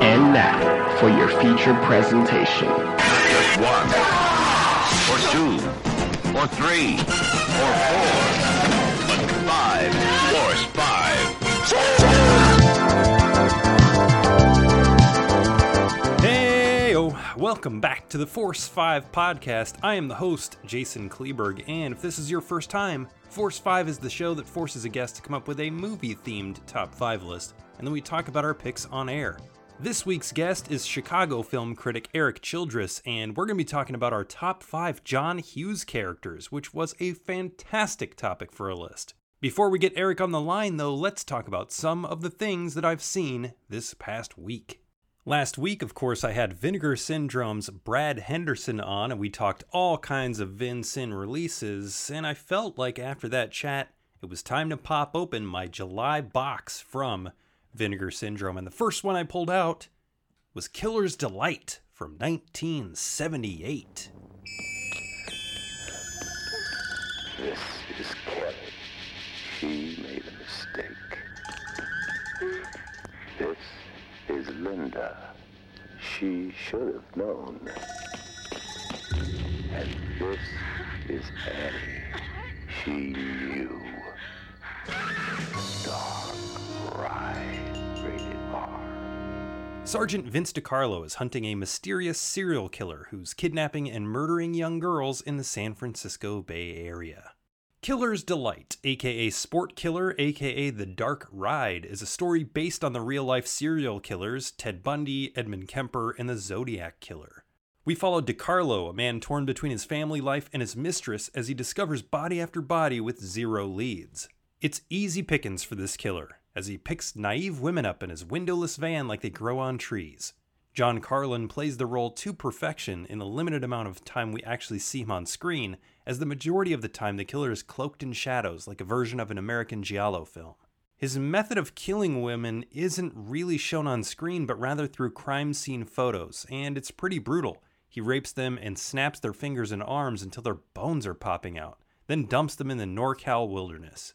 And now for your feature presentation. Just one, or two, or three, or four, but five, force five. Hey, oh, welcome back to the Force 5 podcast. I am the host, Jason Kleberg, and if this is your first time, Force 5 is the show that forces a guest to come up with a movie themed top 5 list, and then we talk about our picks on air. This week's guest is Chicago film critic Eric Childress, and we're going to be talking about our top 5 John Hughes characters, which was a fantastic topic for a list. Before we get Eric on the line, though, let's talk about some of the things that I've seen this past week. Last week, of course, I had Vinegar Syndrome's Brad Henderson on, and we talked all kinds of Vin Sin releases. And I felt like after that chat, it was time to pop open my July box from Vinegar Syndrome. And the first one I pulled out was Killer's Delight from 1978. This is Kelly. She made a mistake. This is Linda. She should have known. And this is Annie. She knew. Dark Ride. Sergeant Vince DiCarlo is hunting a mysterious serial killer who's kidnapping and murdering young girls in the San Francisco Bay Area. Killer's Delight, aka Sport Killer, aka The Dark Ride, is a story based on the real life serial killers Ted Bundy, Edmund Kemper, and the Zodiac Killer. We follow DiCarlo, a man torn between his family life and his mistress, as he discovers body after body with zero leads. It's easy pickings for this killer, as he picks naive women up in his windowless van like they grow on trees. John Karlen plays the role to perfection in the limited amount of time we actually see him on screen, as the majority of the time the killer is cloaked in shadows like a version of an American Giallo film. His method of killing women isn't really shown on screen, but rather through crime scene photos, and it's pretty brutal. He rapes them and snaps their fingers and arms until their bones are popping out, then dumps them in the NorCal wilderness.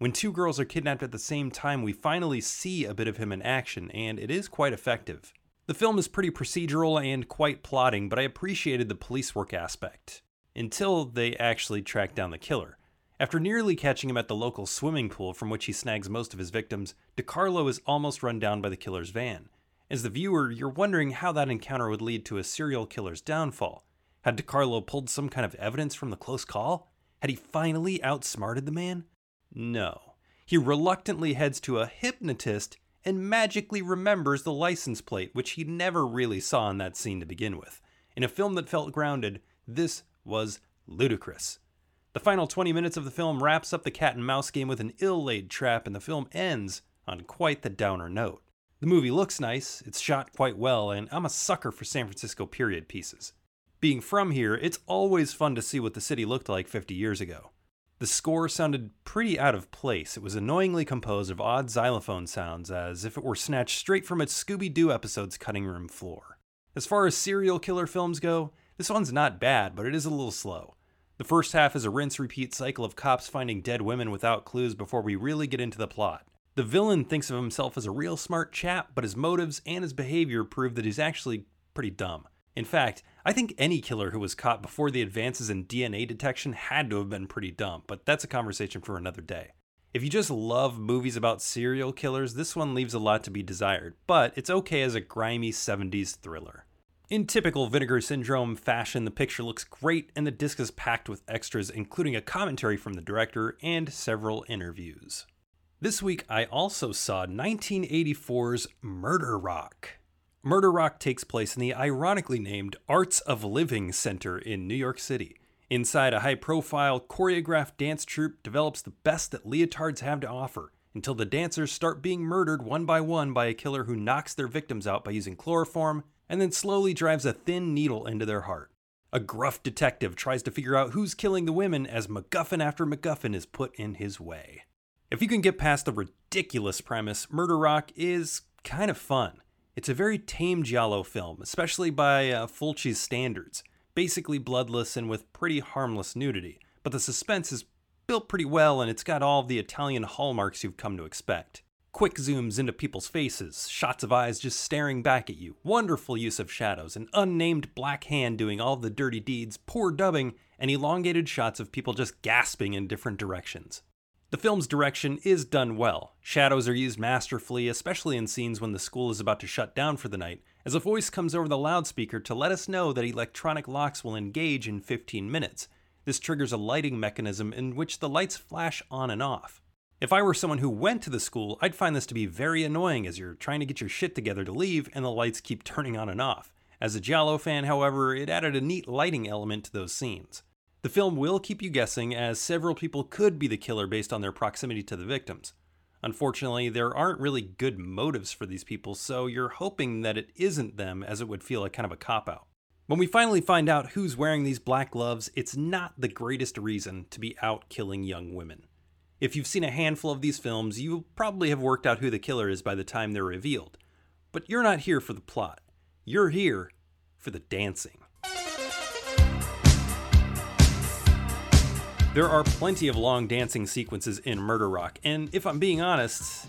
When two girls are kidnapped at the same time, we finally see a bit of him in action, and it is quite effective. The film is pretty procedural and quite plotting, but I appreciated the police work aspect. Until they actually track down the killer. After nearly catching him at the local swimming pool from which he snags most of his victims, DiCarlo is almost run down by the killer's van. As the viewer, you're wondering how that encounter would lead to a serial killer's downfall. Had DiCarlo pulled some kind of evidence from the close call? Had he finally outsmarted the man? No. He reluctantly heads to a hypnotist and magically remembers the license plate, which he never really saw in that scene to begin with. In a film that felt grounded, this was ludicrous. The final 20 minutes of the film wraps up the cat and mouse game with an ill laid trap, and the film ends on quite the downer note. The movie looks nice, it's shot quite well, and I'm a sucker for San Francisco period pieces. Being from here, it's always fun to see what the city looked like 50 years ago. The score sounded pretty out of place. It was annoyingly composed of odd xylophone sounds, as if it were snatched straight from a Scooby Doo episode's cutting room floor. As far as serial killer films go, this one's not bad, but it is a little slow. The first half is a rinse repeat cycle of cops finding dead women without clues before we really get into the plot. The villain thinks of himself as a real smart chap, but his motives and his behavior prove that he's actually pretty dumb. In fact, I think any killer who was caught before the advances in DNA detection had to have been pretty dumb, but that's a conversation for another day. If you just love movies about serial killers, this one leaves a lot to be desired, but it's okay as a grimy 70s thriller. In typical Vinegar Syndrome fashion, the picture looks great and the disc is packed with extras, including a commentary from the director and several interviews. This week, I also saw 1984's Murder Rock. Murder Rock takes place in the ironically named Arts of Living Center in New York City. Inside, a high profile, choreographed dance troupe develops the best that leotards have to offer until the dancers start being murdered one by one by a killer who knocks their victims out by using chloroform and then slowly drives a thin needle into their heart. A gruff detective tries to figure out who's killing the women as MacGuffin after MacGuffin is put in his way. If you can get past the ridiculous premise, Murder Rock is kind of fun. It's a very tame Giallo film, especially by uh, Fulci's standards. Basically bloodless and with pretty harmless nudity, but the suspense is built pretty well and it's got all the Italian hallmarks you've come to expect. Quick zooms into people's faces, shots of eyes just staring back at you, wonderful use of shadows, an unnamed black hand doing all the dirty deeds, poor dubbing, and elongated shots of people just gasping in different directions. The film's direction is done well. Shadows are used masterfully, especially in scenes when the school is about to shut down for the night, as a voice comes over the loudspeaker to let us know that electronic locks will engage in 15 minutes. This triggers a lighting mechanism in which the lights flash on and off. If I were someone who went to the school, I'd find this to be very annoying as you're trying to get your shit together to leave and the lights keep turning on and off. As a Giallo fan, however, it added a neat lighting element to those scenes. The film will keep you guessing, as several people could be the killer based on their proximity to the victims. Unfortunately, there aren't really good motives for these people, so you're hoping that it isn't them, as it would feel like kind of a cop out. When we finally find out who's wearing these black gloves, it's not the greatest reason to be out killing young women. If you've seen a handful of these films, you probably have worked out who the killer is by the time they're revealed. But you're not here for the plot. You're here for the dancing. There are plenty of long dancing sequences in Murder Rock, and if I'm being honest,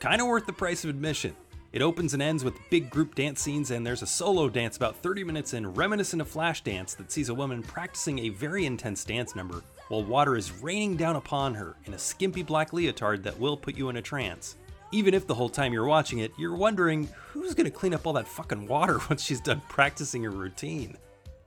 kind of worth the price of admission. It opens and ends with big group dance scenes, and there's a solo dance about 30 minutes in, reminiscent of Flashdance, that sees a woman practicing a very intense dance number while water is raining down upon her in a skimpy black leotard that will put you in a trance. Even if the whole time you're watching it, you're wondering who's gonna clean up all that fucking water once she's done practicing her routine.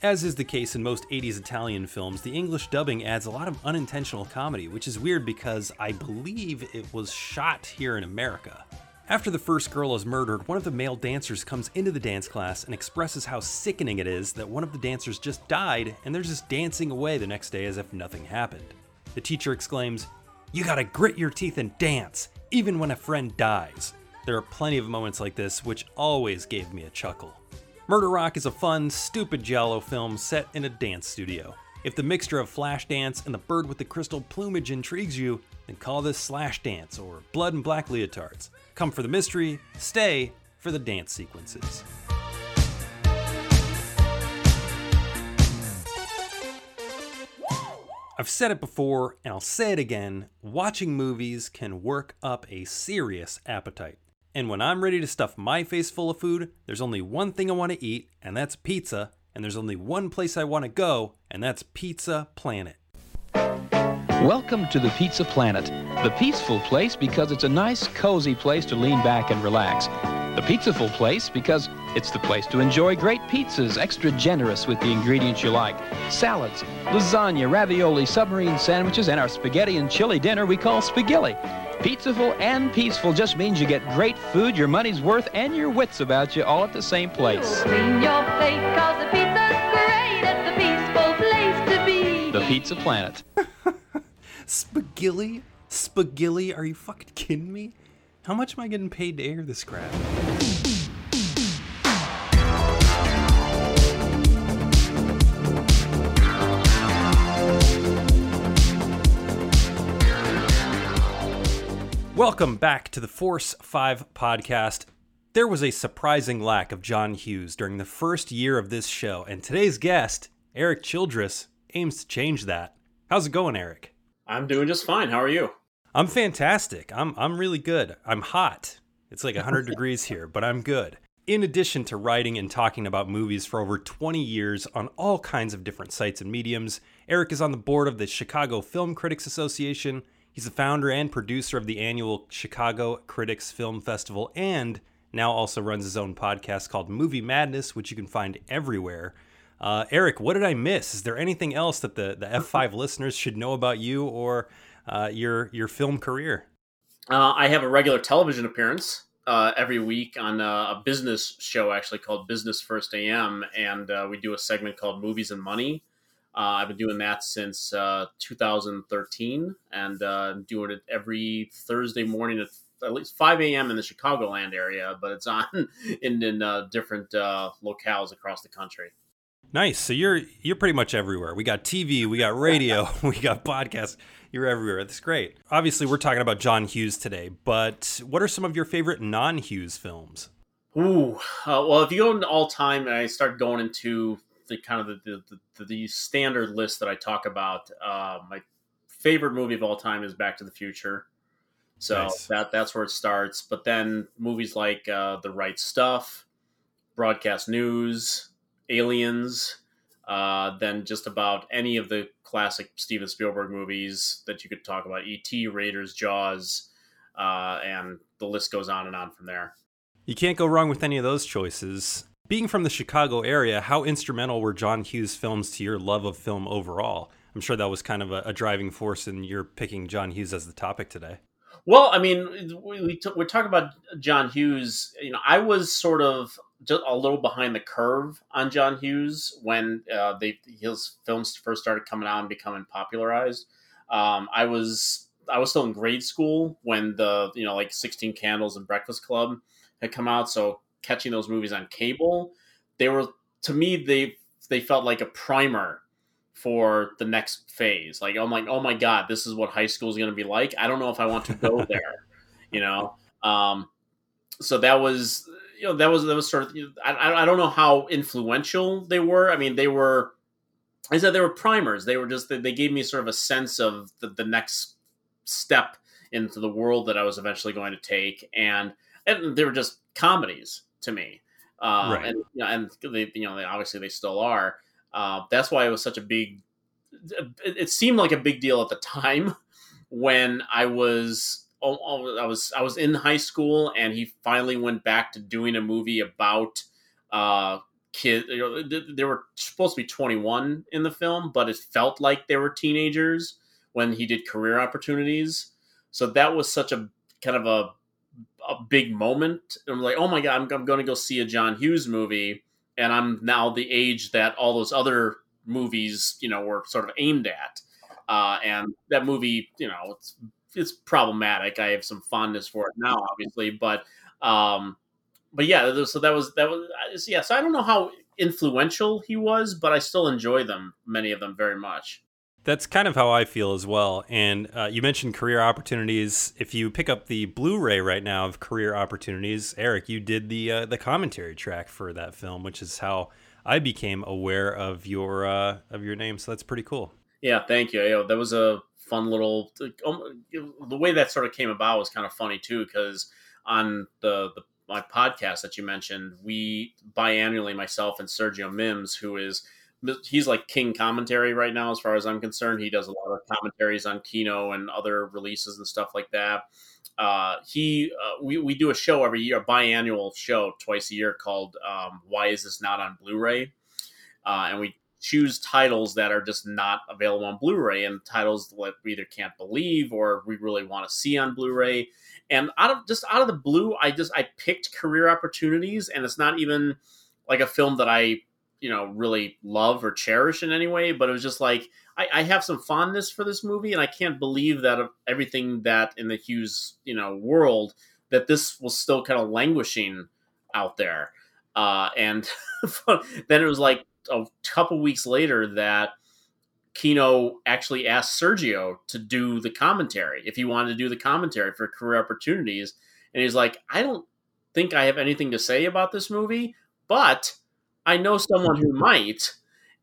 As is the case in most 80s Italian films, the English dubbing adds a lot of unintentional comedy, which is weird because I believe it was shot here in America. After the first girl is murdered, one of the male dancers comes into the dance class and expresses how sickening it is that one of the dancers just died and they're just dancing away the next day as if nothing happened. The teacher exclaims, You gotta grit your teeth and dance, even when a friend dies. There are plenty of moments like this, which always gave me a chuckle. Murder Rock is a fun, stupid Giallo film set in a dance studio. If the mixture of Flashdance and the bird with the crystal plumage intrigues you, then call this Slash Dance or Blood and Black Leotards. Come for the mystery, stay for the dance sequences. I've said it before and I'll say it again watching movies can work up a serious appetite. And when I'm ready to stuff my face full of food, there's only one thing I want to eat, and that's pizza. And there's only one place I want to go, and that's Pizza Planet. Welcome to the Pizza Planet, the peaceful place because it's a nice, cozy place to lean back and relax. The pizzaful place because it's the place to enjoy great pizzas, extra generous with the ingredients you like. Salads, lasagna, ravioli, submarine sandwiches, and our spaghetti and chili dinner we call spagilli. Pizzaful and peaceful just means you get great food, your money's worth, and your wits about you all at the same place. Clean your plate, cause the pizza's great. It's the peaceful place to be. The Pizza Planet. Spagilli? Spagilli? Are you fucking kidding me? How much am I getting paid to air this crap? Welcome back to the Force 5 podcast. There was a surprising lack of John Hughes during the first year of this show, and today's guest, Eric Childress, aims to change that. How's it going, Eric? I'm doing just fine. How are you? I'm fantastic. I'm I'm really good. I'm hot. It's like 100 degrees here, but I'm good. In addition to writing and talking about movies for over 20 years on all kinds of different sites and mediums, Eric is on the board of the Chicago Film Critics Association. He's the founder and producer of the annual Chicago Critics Film Festival and now also runs his own podcast called Movie Madness, which you can find everywhere. Uh, Eric, what did I miss? Is there anything else that the, the F5 listeners should know about you or uh, your your film career? Uh, I have a regular television appearance uh, every week on a, a business show, actually called Business First AM, and uh, we do a segment called Movies and Money. Uh, I've been doing that since uh, 2013, and uh, doing it every Thursday morning at at least 5 a.m. in the Chicagoland area, but it's on in, in uh, different uh, locales across the country. Nice. So you're you're pretty much everywhere. We got TV, we got radio, we got podcasts. You're everywhere. That's great. Obviously, we're talking about John Hughes today, but what are some of your favorite non-Hughes films? Ooh, uh, well, if you go into all time, and I start going into the kind of the the, the, the standard list that I talk about, uh, my favorite movie of all time is Back to the Future. So Nice. that that's where it starts. But then movies like uh, The Right Stuff, Broadcast News, Aliens, uh, then just about any of the classic Steven Spielberg movies that you could talk about: E.T., Raiders, Jaws, uh, and the list goes on and on from there. You can't go wrong with any of those choices. Being from the Chicago area, how instrumental were John Hughes films to your love of film overall? I'm sure that was kind of a, a driving force in your picking John Hughes as the topic today. Well, I mean, we, we t- we're talking about John Hughes. You know, I was sort of just a little behind the curve on John Hughes when uh, they his films first started coming out and becoming popularized. Um, I was I was still in grade school when the you know like Sixteen Candles and Breakfast Club had come out. So catching those movies on cable, they were to me they they felt like a primer for the next phase. Like I'm like, oh my god, this is what high school is going to be like. I don't know if I want to go there, you know. Um, so that was you know that was that was sort of I, I I don't know how influential they were. I mean, they were. I said they were primers. They were just they gave me sort of a sense of the, the next step into the world that I was eventually going to take, and and they were just comedies to me. Uh, Right. And you know, and they you know they, obviously they still are. Uh, that's why it was such a big. It, it seemed like a big deal at the time when I was oh, oh, I was I was in high school and he finally went back to doing a movie about uh kid you know they were supposed to be 21 in the film but it felt like they were teenagers when he did career opportunities so that was such a kind of a a big moment And i'm like oh my god i'm, I'm going to go see a john hughes movie and i'm now the age that all those other movies you know were sort of aimed at uh, and that movie you know it's it's problematic. I have some fondness for it now, obviously, but um, but yeah, so that was that was yeah. So I don't know how influential he was, but I still enjoy them, many of them, very much. That's kind of how I feel as well. And uh, you mentioned career opportunities. If you pick up the Blu-ray right now of Career Opportunities, Eric, you did the uh, the commentary track for that film, which is how I became aware of your uh, of your name. So that's pretty cool. Yeah, thank you. That was a fun little. Um, the way that sort of came about was kind of funny too, because on the the my podcast that you mentioned, we biannually myself and Sergio Mims, who is he's like king commentary right now as far as I'm concerned. He does a lot of commentaries on Kino and other releases and stuff like that. Uh, he uh, we we do a show every year, a biannual show twice a year called um, "Why Is This Not on Blu-ray?" Uh, and we choose titles that are just not available on Blu-ray and titles that we either can't believe or we really want to see on Blu-ray. And out of just out of the blue, I just I picked career opportunities, and it's not even like a film that I you know really love or cherish in any way, but it was just like I, I have some fondness for this movie, and I can't believe that of everything that in the Hughes you know world that this was still kind of languishing out there. Uh, and then it was like a couple weeks later that Kino actually asked Sergio to do the commentary if he wanted to do the commentary for career opportunities. And he's like, I don't think I have anything to say about this movie, but I know someone who might.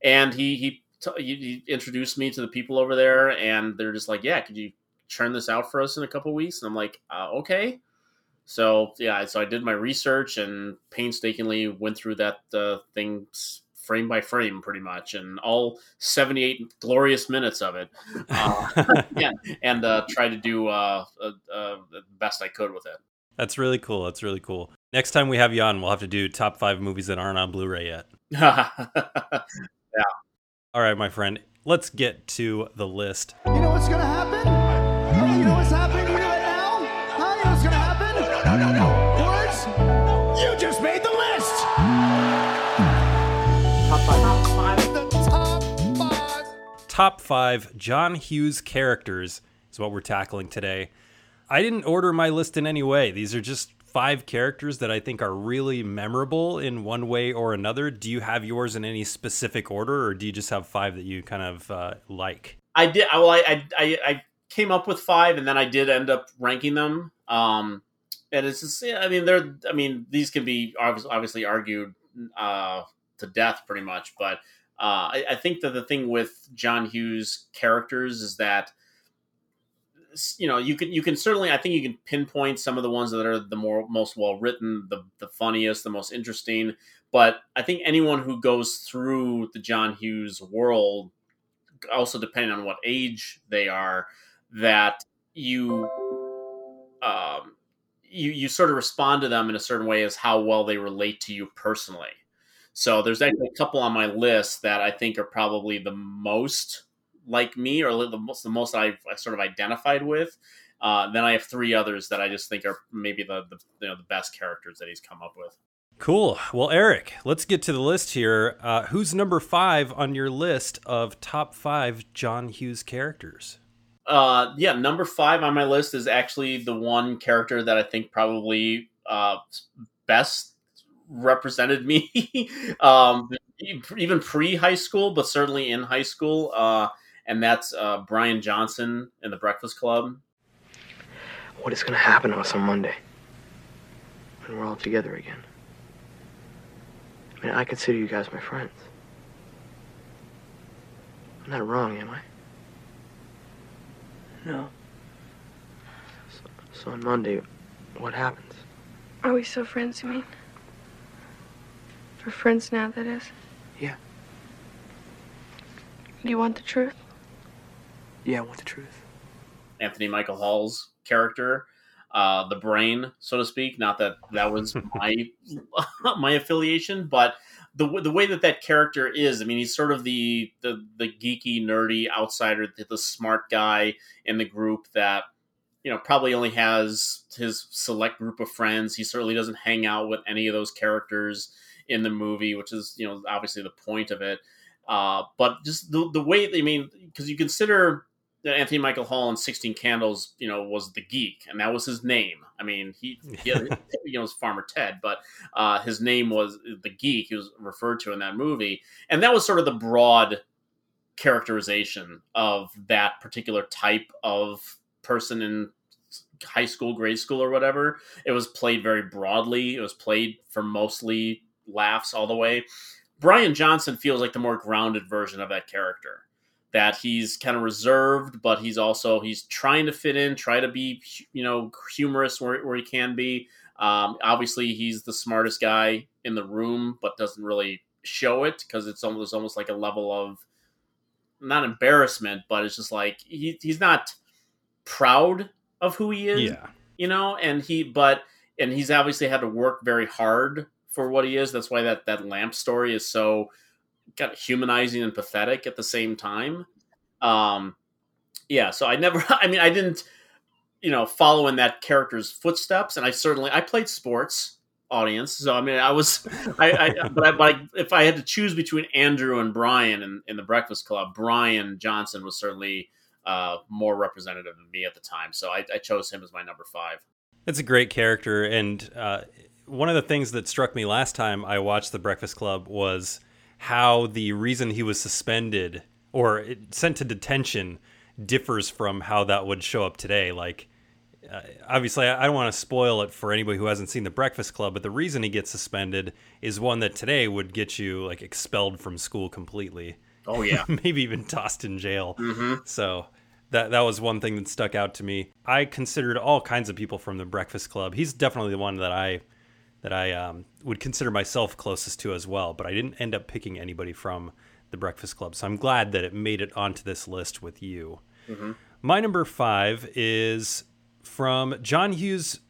And he he, t- he introduced me to the people over there, and they're just like, Yeah, could you churn this out for us in a couple weeks? And I'm like, uh, Okay. So yeah, so I did my research and painstakingly went through that uh, thing frame by frame, pretty much, and all 78 glorious minutes of it. Uh, yeah, and uh, tried to do uh, uh, uh, the best I could with it. That's really cool. That's really cool. Next time we have you on, we'll have to do top five movies that aren't on Blu-ray yet. Yeah. All right, my friend. Let's get to the list. You know what's gonna happen? You know what's happening to me right now? Huh? You know what's gonna happen? No, no, no. Words? You just made the list! The top five. Top five John Hughes characters is what we're tackling today. I didn't order my list in any way. These are just five characters that I think are really memorable in one way or another. Do you have yours in any specific order, or do you just have five that you kind of uh, like? I did. Well, I, I I came up with five, and then I did end up ranking them. Um, and it's just, yeah, I mean, they're. I mean, these can be obvi- obviously argued uh, to death, pretty much. But uh, I, I think that the thing with John Hughes characters is that you know, you can you can certainly I think you can pinpoint some of the ones that are the more most well written, the the funniest, the most interesting. But I think anyone who goes through the John Hughes world, also depending on what age they are, that you um, you you sort of respond to them in a certain way as how well they relate to you personally. So there's actually a couple on my list that I think are probably the most like me or the most the most I've I sort of identified with. Uh, then I have three others that I just think are maybe the, the you know the best characters that he's come up with. Cool. Well, Eric, let's get to the list here. Uh, who's number five on your list of top five John Hughes characters? Uh, yeah, number five on my list is actually the one character that I think probably uh, best represented me, um, even pre high school, but certainly in high school. And that's uh, Brian Johnson in the Breakfast Club. What is going to happen to us on Monday when we're all together again? I mean, I consider you guys my friends. I'm not wrong, am I? No. So, so on Monday, what happens? Are we still friends, you mean? We're friends now, that is? Yeah. Do you want the truth? Yeah, I want the truth. Anthony Michael Hall's character, uh, the brain, so to speak. Not that that was my my affiliation, but the the way that that character is. I mean, he's sort of the the the geeky, nerdy outsider, the, the smart guy in the group that you know probably only has his select group of friends. He certainly doesn't hang out with any of those characters in the movie, which is you know obviously the point of it. Uh, but just the the way I mean, because you consider that Anthony Michael Hall in Sixteen Candles, you know, was the geek, and that was his name. I mean, he, he you know, was Farmer Ted, but uh, his name was the geek. He was referred to in that movie, and that was sort of the broad characterization of that particular type of person in high school, grade school, or whatever. It was played very broadly. It was played for mostly laughs all the way. Brian Johnson feels like the more grounded version of that character. That he's kind of reserved, but he's also he's trying to fit in, try to be you know humorous where, where he can be. Um, obviously, he's the smartest guy in the room, but doesn't really show it because it's almost almost like a level of not embarrassment, but it's just like he, he's not proud of who he is. Yeah. you know, and he but and he's obviously had to work very hard for what he is. That's why that that lamp story is so kind of humanizing and pathetic at the same time. Um, yeah, so I never. I mean, I didn't, you know, follow in that character's footsteps, and I certainly I played sports audience. So I mean, I was, I, I but, I, if I had to choose between Andrew and Brian in, in the Breakfast Club, Brian Johnson was certainly uh, more representative of me at the time. So I, I chose him as my number five. It's a great character, and uh, one of the things that struck me last time I watched The Breakfast Club was how the reason he was suspended or sent to detention differs from how that would show up today. Like, uh, obviously, I I don't want to spoil it for anybody who hasn't seen The Breakfast Club, but the reason he gets suspended is one that today would get you like expelled from school completely. Oh yeah, maybe even tossed in jail. Mhm. So that that was one thing that stuck out to me. I considered all kinds of people from the Breakfast Club. He's definitely the one that I that I um, would consider myself closest to as well. But I didn't end up picking anybody from the Breakfast Club, so I'm glad that it made it onto this list with you. Mhm. My number five is from John Hughes.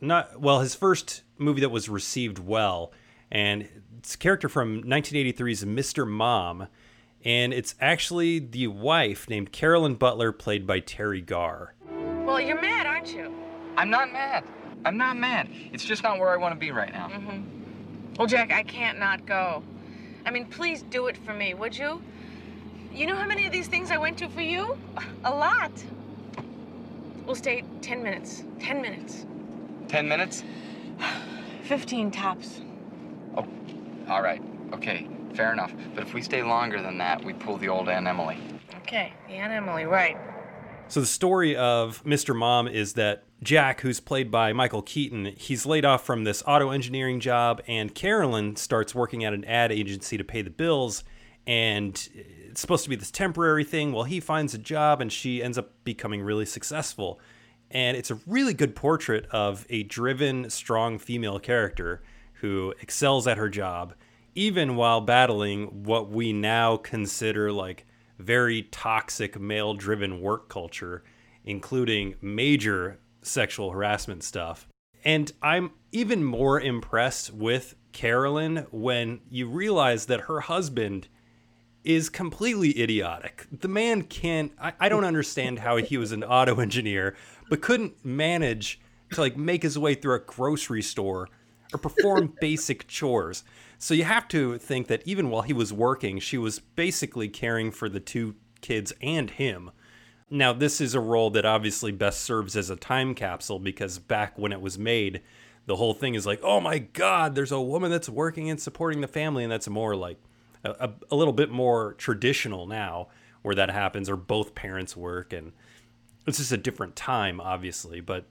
Not well, his first movie that was received well, and it's a character from 1983's Mr. Mom, and it's actually the wife named Carolyn Butler, played by Teri Garr. Well, you're mad, aren't you? I'm not mad. I'm not mad. It's just not where I want to be right now. Mm-hmm. Well, Jack, I can't not go. I mean, please do it for me, would you? You know how many of these things I went to for you? A lot. We'll stay 10 minutes. 10 minutes. Ten minutes? 15 tops. Oh, all right. Okay. Fair enough. But if we stay longer than that, we pull the old Aunt Emily. Okay, the Aunt Emily, right. So the story of Mr. Mom is that Jack, who's played by Michael Keaton, he's laid off from this auto engineering job, and Carolyn starts working at an ad agency to pay the bills. and it's supposed to be this temporary thing. Well, he finds a job and she ends up becoming really successful. And it's a really good portrait of a driven, strong female character who excels at her job, even while battling what we now consider like very toxic male driven work culture, including major sexual harassment stuff. And I'm even more impressed with Carolyn when you realize that her husband is completely idiotic. The man can't, I, I don't understand how he was an auto engineer, but couldn't manage to like make his way through a grocery store or perform basic chores. So you have to think that even while he was working, she was basically caring for the two kids and him. Now, this is a role that obviously best serves as a time capsule because back when it was made, the whole thing is like, oh my God, there's a woman that's working and supporting the family. And that's more like a, a, a little bit more traditional now where that happens, or both parents work. And it's just a different time, obviously. But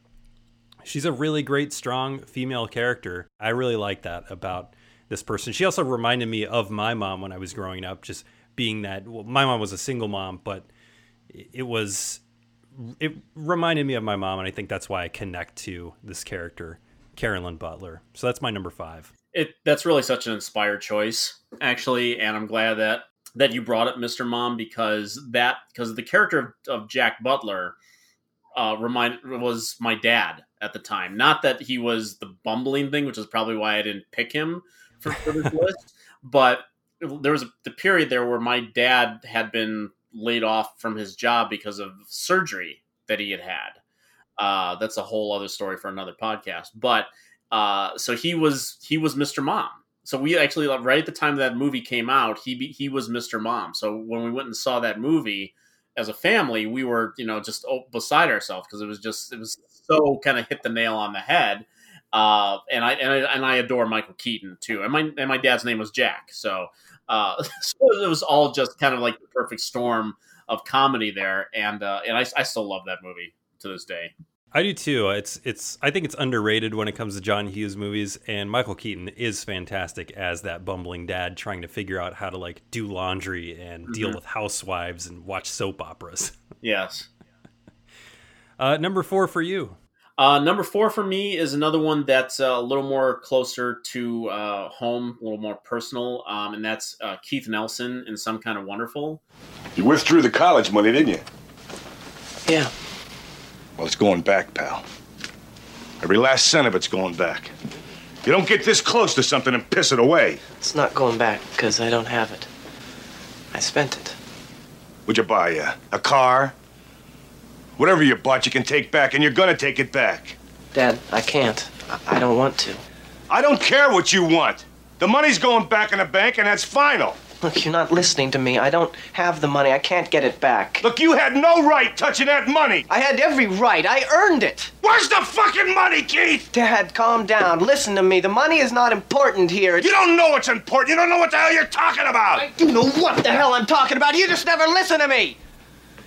she's a really great, strong female character. I really like that about this person. She also reminded me of my mom when I was growing up, just being that well, my mom was a single mom, but it was it reminded me of my mom, and I think that's why I connect to this character, Carolyn Butler. So that's my number five. It that's really such an inspired choice, actually, and I'm glad that that you brought up Mr. Mom because that because the character of, of Jack Butler uh, remind was my dad at the time. Not that he was the bumbling thing, which is probably why I didn't pick him for, for this list, but there was a, the period there where my dad had been laid off from his job because of surgery that he had had. Uh, that's a whole other story for another podcast. But uh, so he was he was Mr. Mom. So we actually right at the time that movie came out, he he was Mr. Mom. So when we went and saw that movie as a family, we were you know just beside ourselves because it was just it was so kind of hit the nail on the head. Uh, and I and I and I adore Michael Keaton too. And my and my dad's name was Jack, so uh, so it was all just kind of like the perfect storm of comedy there. And uh, and I, I still love that movie to this day. I do too. It's it's I think it's underrated when it comes to John Hughes movies and Michael Keaton is fantastic as that bumbling dad trying to figure out how to like do laundry and mm-hmm. deal with housewives and watch soap operas. Yes. Uh, number 4 for you. Uh, number four for me is another one that's uh, a little more closer to uh, home, a little more personal, um, and that's uh, Keith Nelson in Some Kind of Wonderful. You withdrew the college money, didn't you? Yeah. Well, it's going back, pal. Every last cent of it's going back. You don't get this close to something and piss it away. It's not going back because I don't have it. I spent it. Would you buy a, a car? Whatever you bought, you can take back, and you're gonna take it back. Dad, I can't. I, I don't want to. I don't care what you want. The money's going back in the bank, and that's final. Look, you're not listening to me. I don't have the money. I can't get it back. Look, you had no right touching that money. I had every right. I earned it. Where's the fucking money, Keith? Dad, calm down. Listen to me. The money is not important here. You don't know what's important. You don't know what the hell you're talking about. I do know what the hell I'm talking about. You just never listen to me.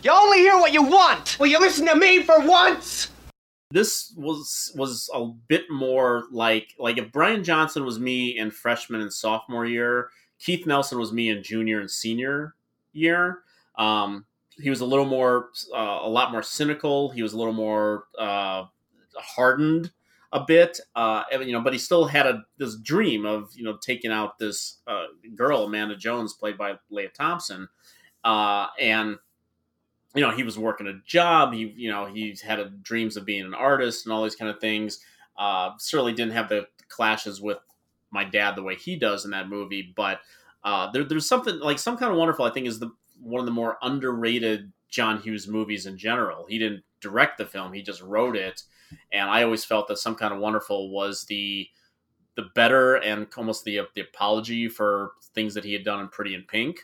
You only hear what you want. Will you listen to me for once? This was was a bit more like like if Brian Johnson was me in freshman and sophomore year, Keith Nelson was me in junior and senior year. Um, he was a little more, uh, a lot more cynical. He was a little more uh, hardened a bit, uh, you know, but he still had a this dream of you know taking out this uh, girl, Amanda Jones, played by Lea Thompson, uh, and you know, he was working a job. He, you know, he had a, dreams of being an artist and all these kind of things. Uh, certainly didn't have the clashes with my dad the way he does in that movie, but uh, there, there's something like some kind of wonderful. I think is the one of the more underrated John Hughes movies in general. He didn't direct the film; he just wrote it, and I always felt that some kind of wonderful was the the better and almost the the apology for things that he had done in Pretty in Pink.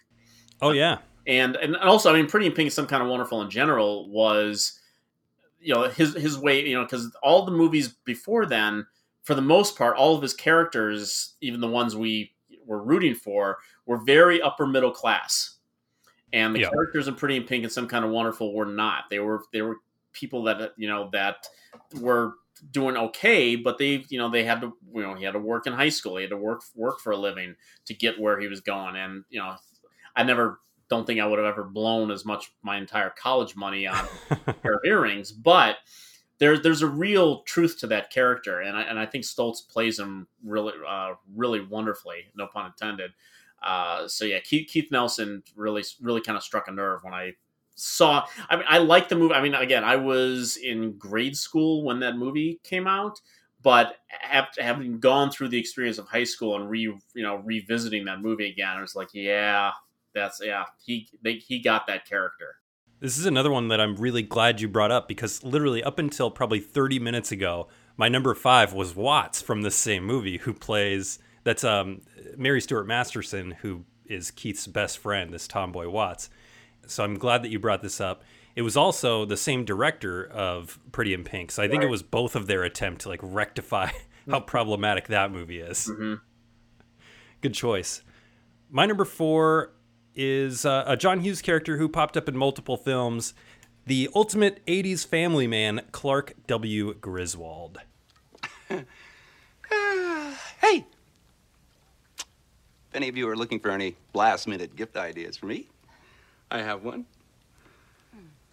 Oh yeah, and and also I mean Pretty in Pink is some kind of wonderful in general was you know his his way you know because all the movies before then for the most part all of his characters even the ones we were rooting for were very upper middle class. And the yeah. characters in Pretty in Pink and some kind of wonderful were not. They were they were people that uh, you know that were doing okay but they you know they had to you know he had to work in high school. He had to work work for a living to get where he was going. And you know I never don't think I would have ever blown as much my entire college money on a pair of earrings, but there, there's a real truth to that character, and I, and I think Stoltz plays him really, uh, really wonderfully. No pun intended. Uh, so yeah, Keith, Keith Nelson really, really kind of struck a nerve when I saw. I mean, I like the movie. I mean, again, I was in grade school when that movie came out, but after having gone through the experience of high school and re, you know, revisiting that movie again, I was like, yeah, that's yeah, he they, he got that character. This is another one that I'm really glad you brought up because literally up until probably 30 minutes ago, my number five was Watts from the same movie, who plays that's um, Mary Stuart Masterson, who is Keith's best friend, this tomboy Watts. So I'm glad that you brought this up. It was also the same director of Pretty in Pink, so I think Right. it was both of their attempt to like rectify how problematic that movie is. Mm-hmm. Good choice. My number four is uh, a John Hughes character who popped up in multiple films, the ultimate 80s family man, Clark W. Griswold. Hey! If any of you are looking for any last minute gift ideas for me, I have one.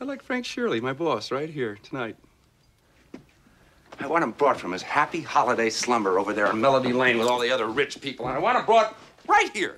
I like Frank Shirley, my boss, right here tonight. I want him brought from his happy holiday slumber over there on Melody Lane with all the other rich people, and I want him brought right here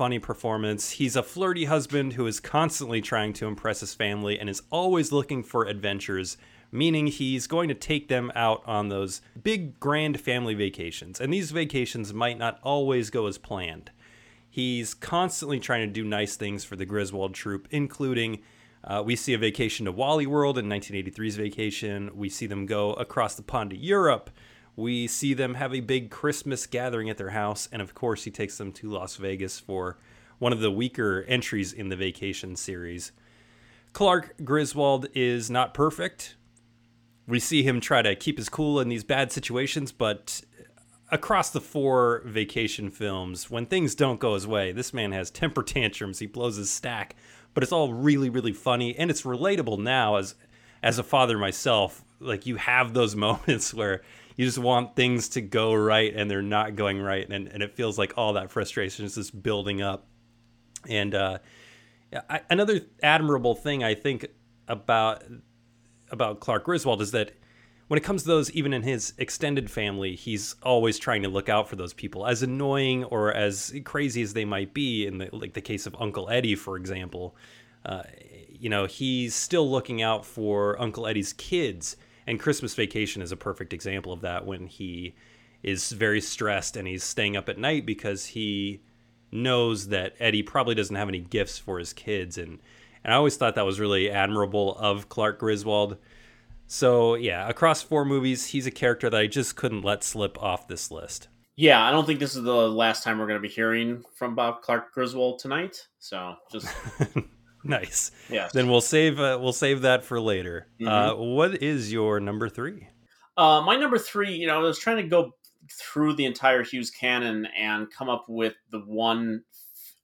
funny performance. He's a flirty husband who is constantly trying to impress his family and is always looking for adventures, meaning he's going to take them out on those big grand family vacations. And these vacations might not always go as planned. He's constantly trying to do nice things for the Griswold troop, including uh, we see a vacation to Wally World in 1983's vacation. We see them go across the pond to Europe. We see them have a big Christmas gathering at their house. And of course, he takes them to Las Vegas for one of the weaker entries in the vacation series. Clark Griswold is not perfect. We see him try to keep his cool in these bad situations, but across the four vacation films, when things don't go his way, this man has temper tantrums. He blows his stack, but it's all really, really funny, and it's relatable now as as a father myself. Like you have those moments where you just want things to go right and they're not going right, and, and it feels like all that frustration is just building up. And uh, I, another admirable thing I think about about Clark Griswold is that when it comes to those, even in his extended family, he's always trying to look out for those people, as annoying or as crazy as they might be. In the like the case of Uncle Eddie, for example, uh, you know, he's still looking out for Uncle Eddie's kids. And Christmas Vacation is a perfect example of that when he is very stressed and he's staying up at night because he knows that Eddie probably doesn't have any gifts for his kids and and I always thought that was really admirable of Clark Griswold. So, yeah, across four movies, he's a character that I just couldn't let slip off this list. Yeah, I don't think this is the last time we're going to be hearing from Bob Clark Griswold tonight. So just nice. Yeah. Then we'll save uh, we'll save that for later. Mhm. Uh, what is your number 3? Uh, my number three, you know, I was trying to go through the entire Hughes canon and come up with the one,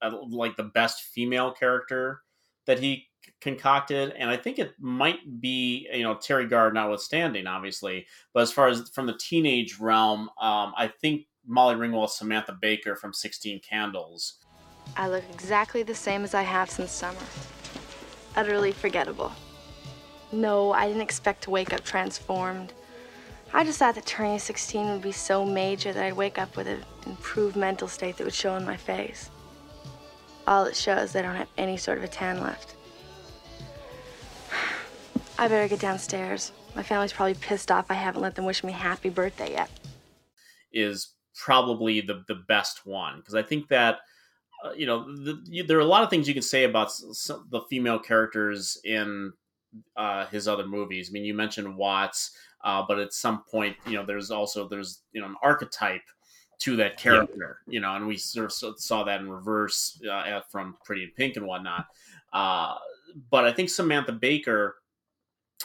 uh, like the best female character that he concocted, and I think it might be, you know, Teri Garr notwithstanding, obviously, but as far as from the teenage realm, um, I think Molly Ringwald, Samantha Baker from Sixteen Candles. I look exactly the same as I have since summer. Utterly forgettable. No, I didn't expect to wake up transformed. I just thought that turning 16 would be so major that I'd wake up with an improved mental state that would show on my face. All it shows is I don't have any sort of a tan left. I better get downstairs. My family's probably pissed off I haven't let them wish me happy birthday yet. is probably the the best one because I think that uh, you know the, you, there are a lot of things you can say about s- s- the female characters in uh, his other movies. I mean, you mentioned Watts, uh, but at some point, you know, there's also there's you know an archetype to that character, you know, and we sort of saw that in reverse uh, from Pretty in Pink and whatnot. Uh, but I think Samantha Baker,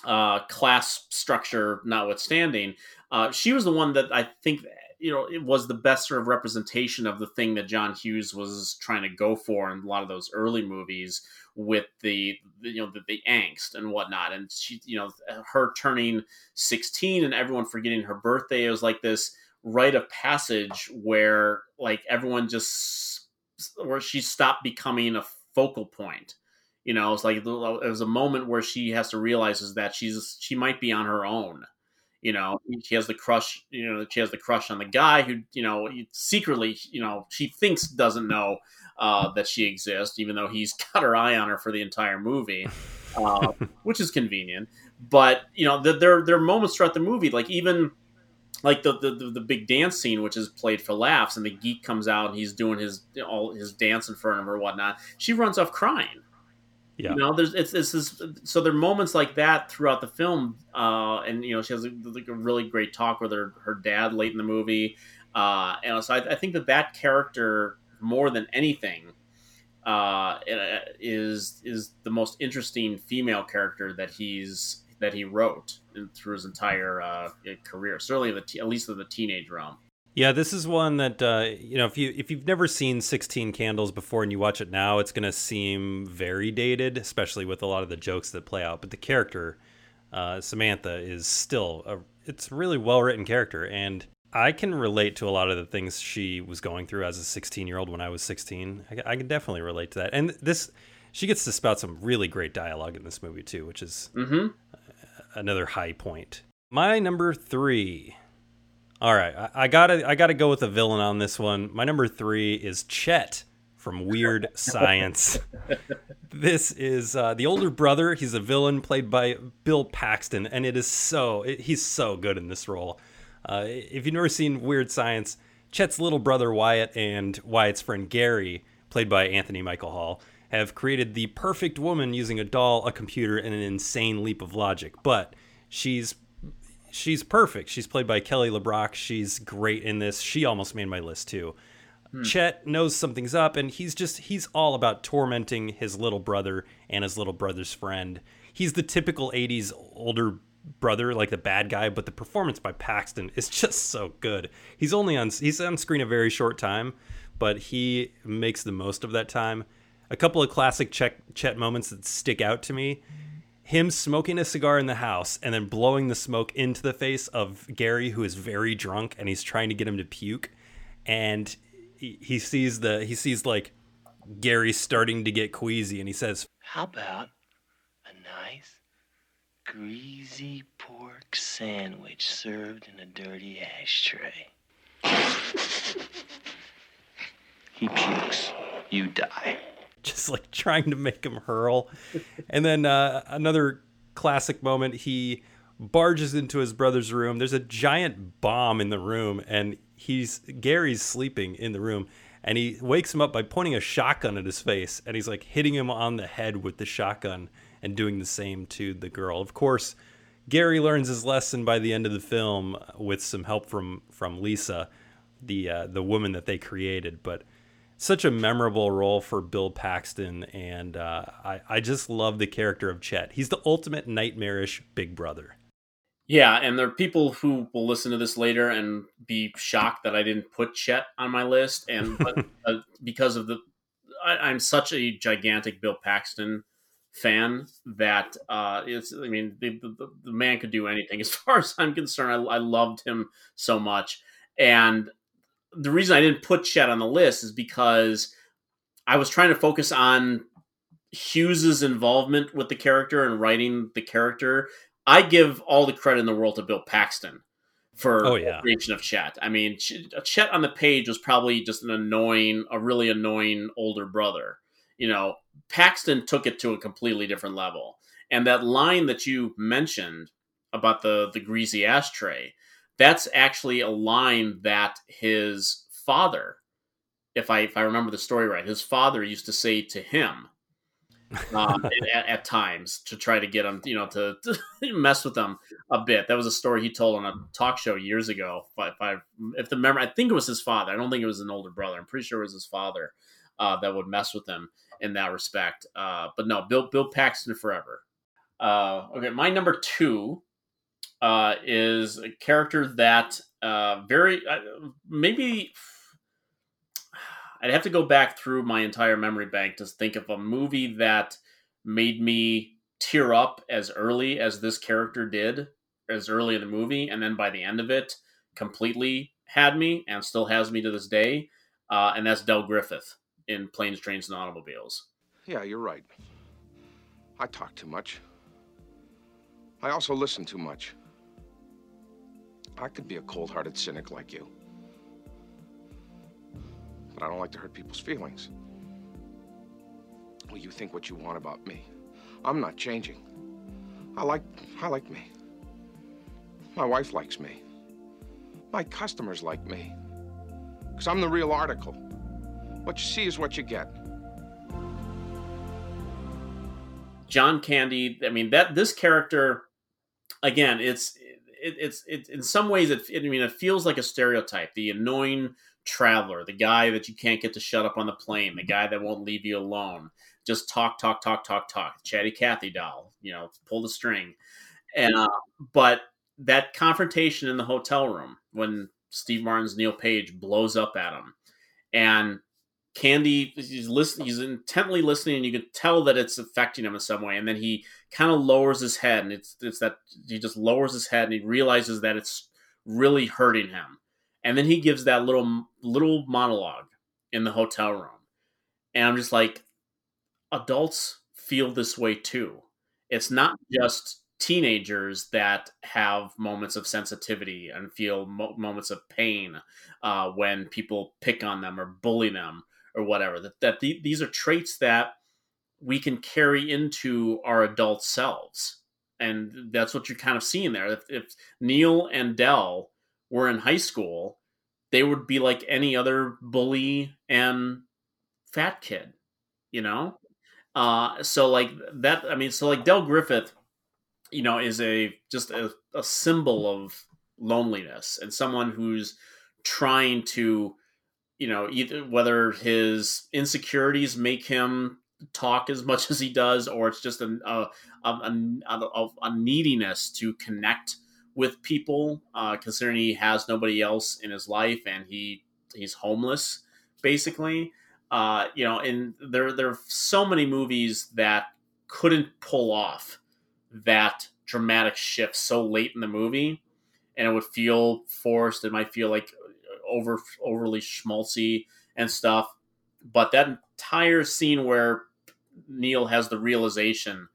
uh, class structure notwithstanding, uh, she was the one that I think you know it was the best sort of representation of the thing that John Hughes was trying to go for in a lot of those early movies with the, you know the, the, angst and whatnot. And she you know her turning 16 and everyone forgetting her birthday it was like this rite of passage where like everyone just where she stopped becoming a focal point. You know it's like it was a moment where she has to realize is that she's she might be on her own you know she has the crush you know she has the crush on the guy who you know secretly you know she thinks doesn't know uh, that she exists even though he's got her eye on her for the entire movie uh, which is convenient. But you know the, there there are moments throughout the movie like even like the, the the big dance scene which is played for laughs and the geek comes out and he's doing his all his dance in front of her or whatnot she runs off crying yeah. You know, there's it's, this, so there are moments like that throughout the film, uh, and you know she has a, like a really great talk with her her dad late in the movie, uh, and so I, I think that that character more than anything uh, is is the most interesting female character that he's that he wrote through his entire uh, career, certainly the at least of the teenage realm. Yeah, this is one that uh, you know if you if you've never seen Sixteen Candles before and you watch it now, it's going to seem very dated, especially with a lot of the jokes that play out. But the character uh, Samantha is still a it's a really well written character, and I can relate to a lot of the things she was going through as a 16 year old when I was 16. I, I, can definitely relate to that, and this she gets to spout some really great dialogue in this movie too, which is mm-hmm. another high point. My number three all right, I, I, gotta I gotta go with a villain on this one. My number three is Chet from Weird Science. this is uh, the older brother. He's a villain played by Bill Paxton, and it is so it, he's so good in this role. Uh, if you've never seen Weird Science, Chet's little brother Wyatt and Wyatt's friend Gary, played by Anthony Michael Hall, have created the perfect woman using a doll, a computer, and an insane leap of logic. But she's she's perfect. She's played by Kelly LeBrock. She's great in this. She almost made my list too. Hmm. Chet knows something's up, and he's just he's all about tormenting his little brother and his little brother's friend. He's the typical '80s older brother, like the bad guy, but the performance by Paxton is just so good. He's only on he's on screen a very short time, but he makes the most of that time. A couple of classic Chet, Chet moments that stick out to me him smoking a cigar in the house and then blowing the smoke into the face of Gary, who is very drunk and he's trying to get him to puke. And he, he sees the he sees like Gary starting to get queasy, and he says, "How about a nice greasy pork sandwich served in a dirty ashtray?" he pukes, you die. just like trying to make him hurl. And then uh, another classic moment, he barges into his brother's room. There's a giant bomb in the room, and he's Gary's sleeping in the room, and he wakes him up by pointing a shotgun at his face, and he's like hitting him on the head with the shotgun and doing the same to the girl. Of course, Gary learns his lesson by the end of the film with some help from from Lisa, the uh, the woman that they created, but such a memorable role for Bill Paxton, and uh, I, I just love the character of Chet. He's the ultimate nightmarish big brother. Yeah, and there are people who will listen to this later and be shocked that I didn't put Chet on my list, and but, uh, because of the, I, am such a gigantic Bill Paxton fan that uh, it's. I mean, the, the, the, man could do anything. As far as I'm concerned, I, I loved him so much, and the reason I didn't put Chet on the list is because I was trying to focus on Hughes's involvement with the character and writing the character. I give all the credit in the world to Bill Paxton for oh, yeah. creation of Chet. I mean, Chet on the page was probably just an annoying, a really annoying older brother. You know, Paxton took it to a completely different level. And that line that you mentioned about the the greasy ashtray, that's actually a line that his father, if I if I remember the story right, his father used to say to him um, at, at times to try to get him, you know, to, to mess with him a bit. That was a story he told on a talk show years ago. If I, if, I, if the memory, I think it was his father. I don't think it was an older brother. I'm pretty sure it was his father uh, that would mess with him in that respect. Uh, but no, Bill Bill Paxton forever. Uh, okay, my number two uh, is a character that uh, very uh, maybe I'd have to go back through my entire memory bank to think of a movie that made me tear up as early as this character did, as early in the movie, and then by the end of it, completely had me and still has me to this day. Uh, and that's Del Griffith in Planes, Trains, and Automobiles. Yeah, you're right. I talk too much. I also listen too much. I could be a cold hearted cynic like you. But I don't like to hurt people's feelings. Well, you think what you want about me. I'm not changing. I like I like me. My wife likes me. My customers like me. Because I'm the real article. What you see is what you get. John Candy, I mean that this character again, it's it, it's it, in some ways it, I mean it feels like a stereotype, the annoying traveler, the guy that you can't get to shut up on the plane, the guy that won't leave you alone. Just talk, talk, talk, talk, talk. Chatty Cathy doll, you know, pull the string. And uh, but that confrontation in the hotel room when Steve Martin's Neil Page blows up at him, and Candy he's listening, he's intently listening, and you can tell that it's affecting him in some way. And then he kind of lowers his head, and it's it's that he just lowers his head, and he realizes that it's really hurting him. And then he gives that little little monologue in the hotel room. And i'm just like adults feel this way too. It's not just teenagers that have moments of sensitivity and feel mo- moments of pain uh, when people pick on them or bully them or whatever that, that the, these are traits that we can carry into our adult selves and that's what you're kind of seeing there if, if neil and Del were in high school, they would be like any other bully and fat kid, you know? Uh, so like that, I mean, so like Del Griffith, you know, is a just a, a symbol of loneliness and someone who's trying to, you know, either whether his insecurities make him talk as much as he does, or it's just a a, a, a, a neediness to connect with people, uh, considering he has nobody else in his life and he he's homeless basically. Uh, you know, and there there are so many movies that couldn't pull off that dramatic shift so late in the movie, and it would feel forced. It might feel like over overly schmaltzy and stuff. But that entire scene where Neil has the realization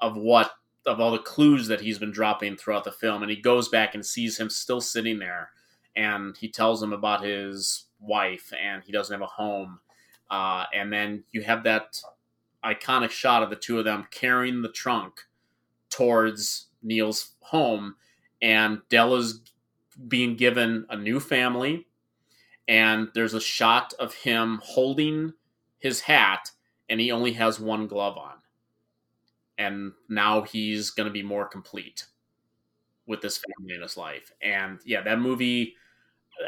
of what of all the clues that he's been dropping throughout the film, and he goes back and sees him still sitting there, and he tells him about his wife and he doesn't have a home, uh, and then you have that iconic shot of the two of them carrying the trunk towards Neil's home, and Della's being given a new family, and there's a shot of him holding his hat, and he only has one glove on and now he's going to be more complete with this family in his life. And yeah, that movie,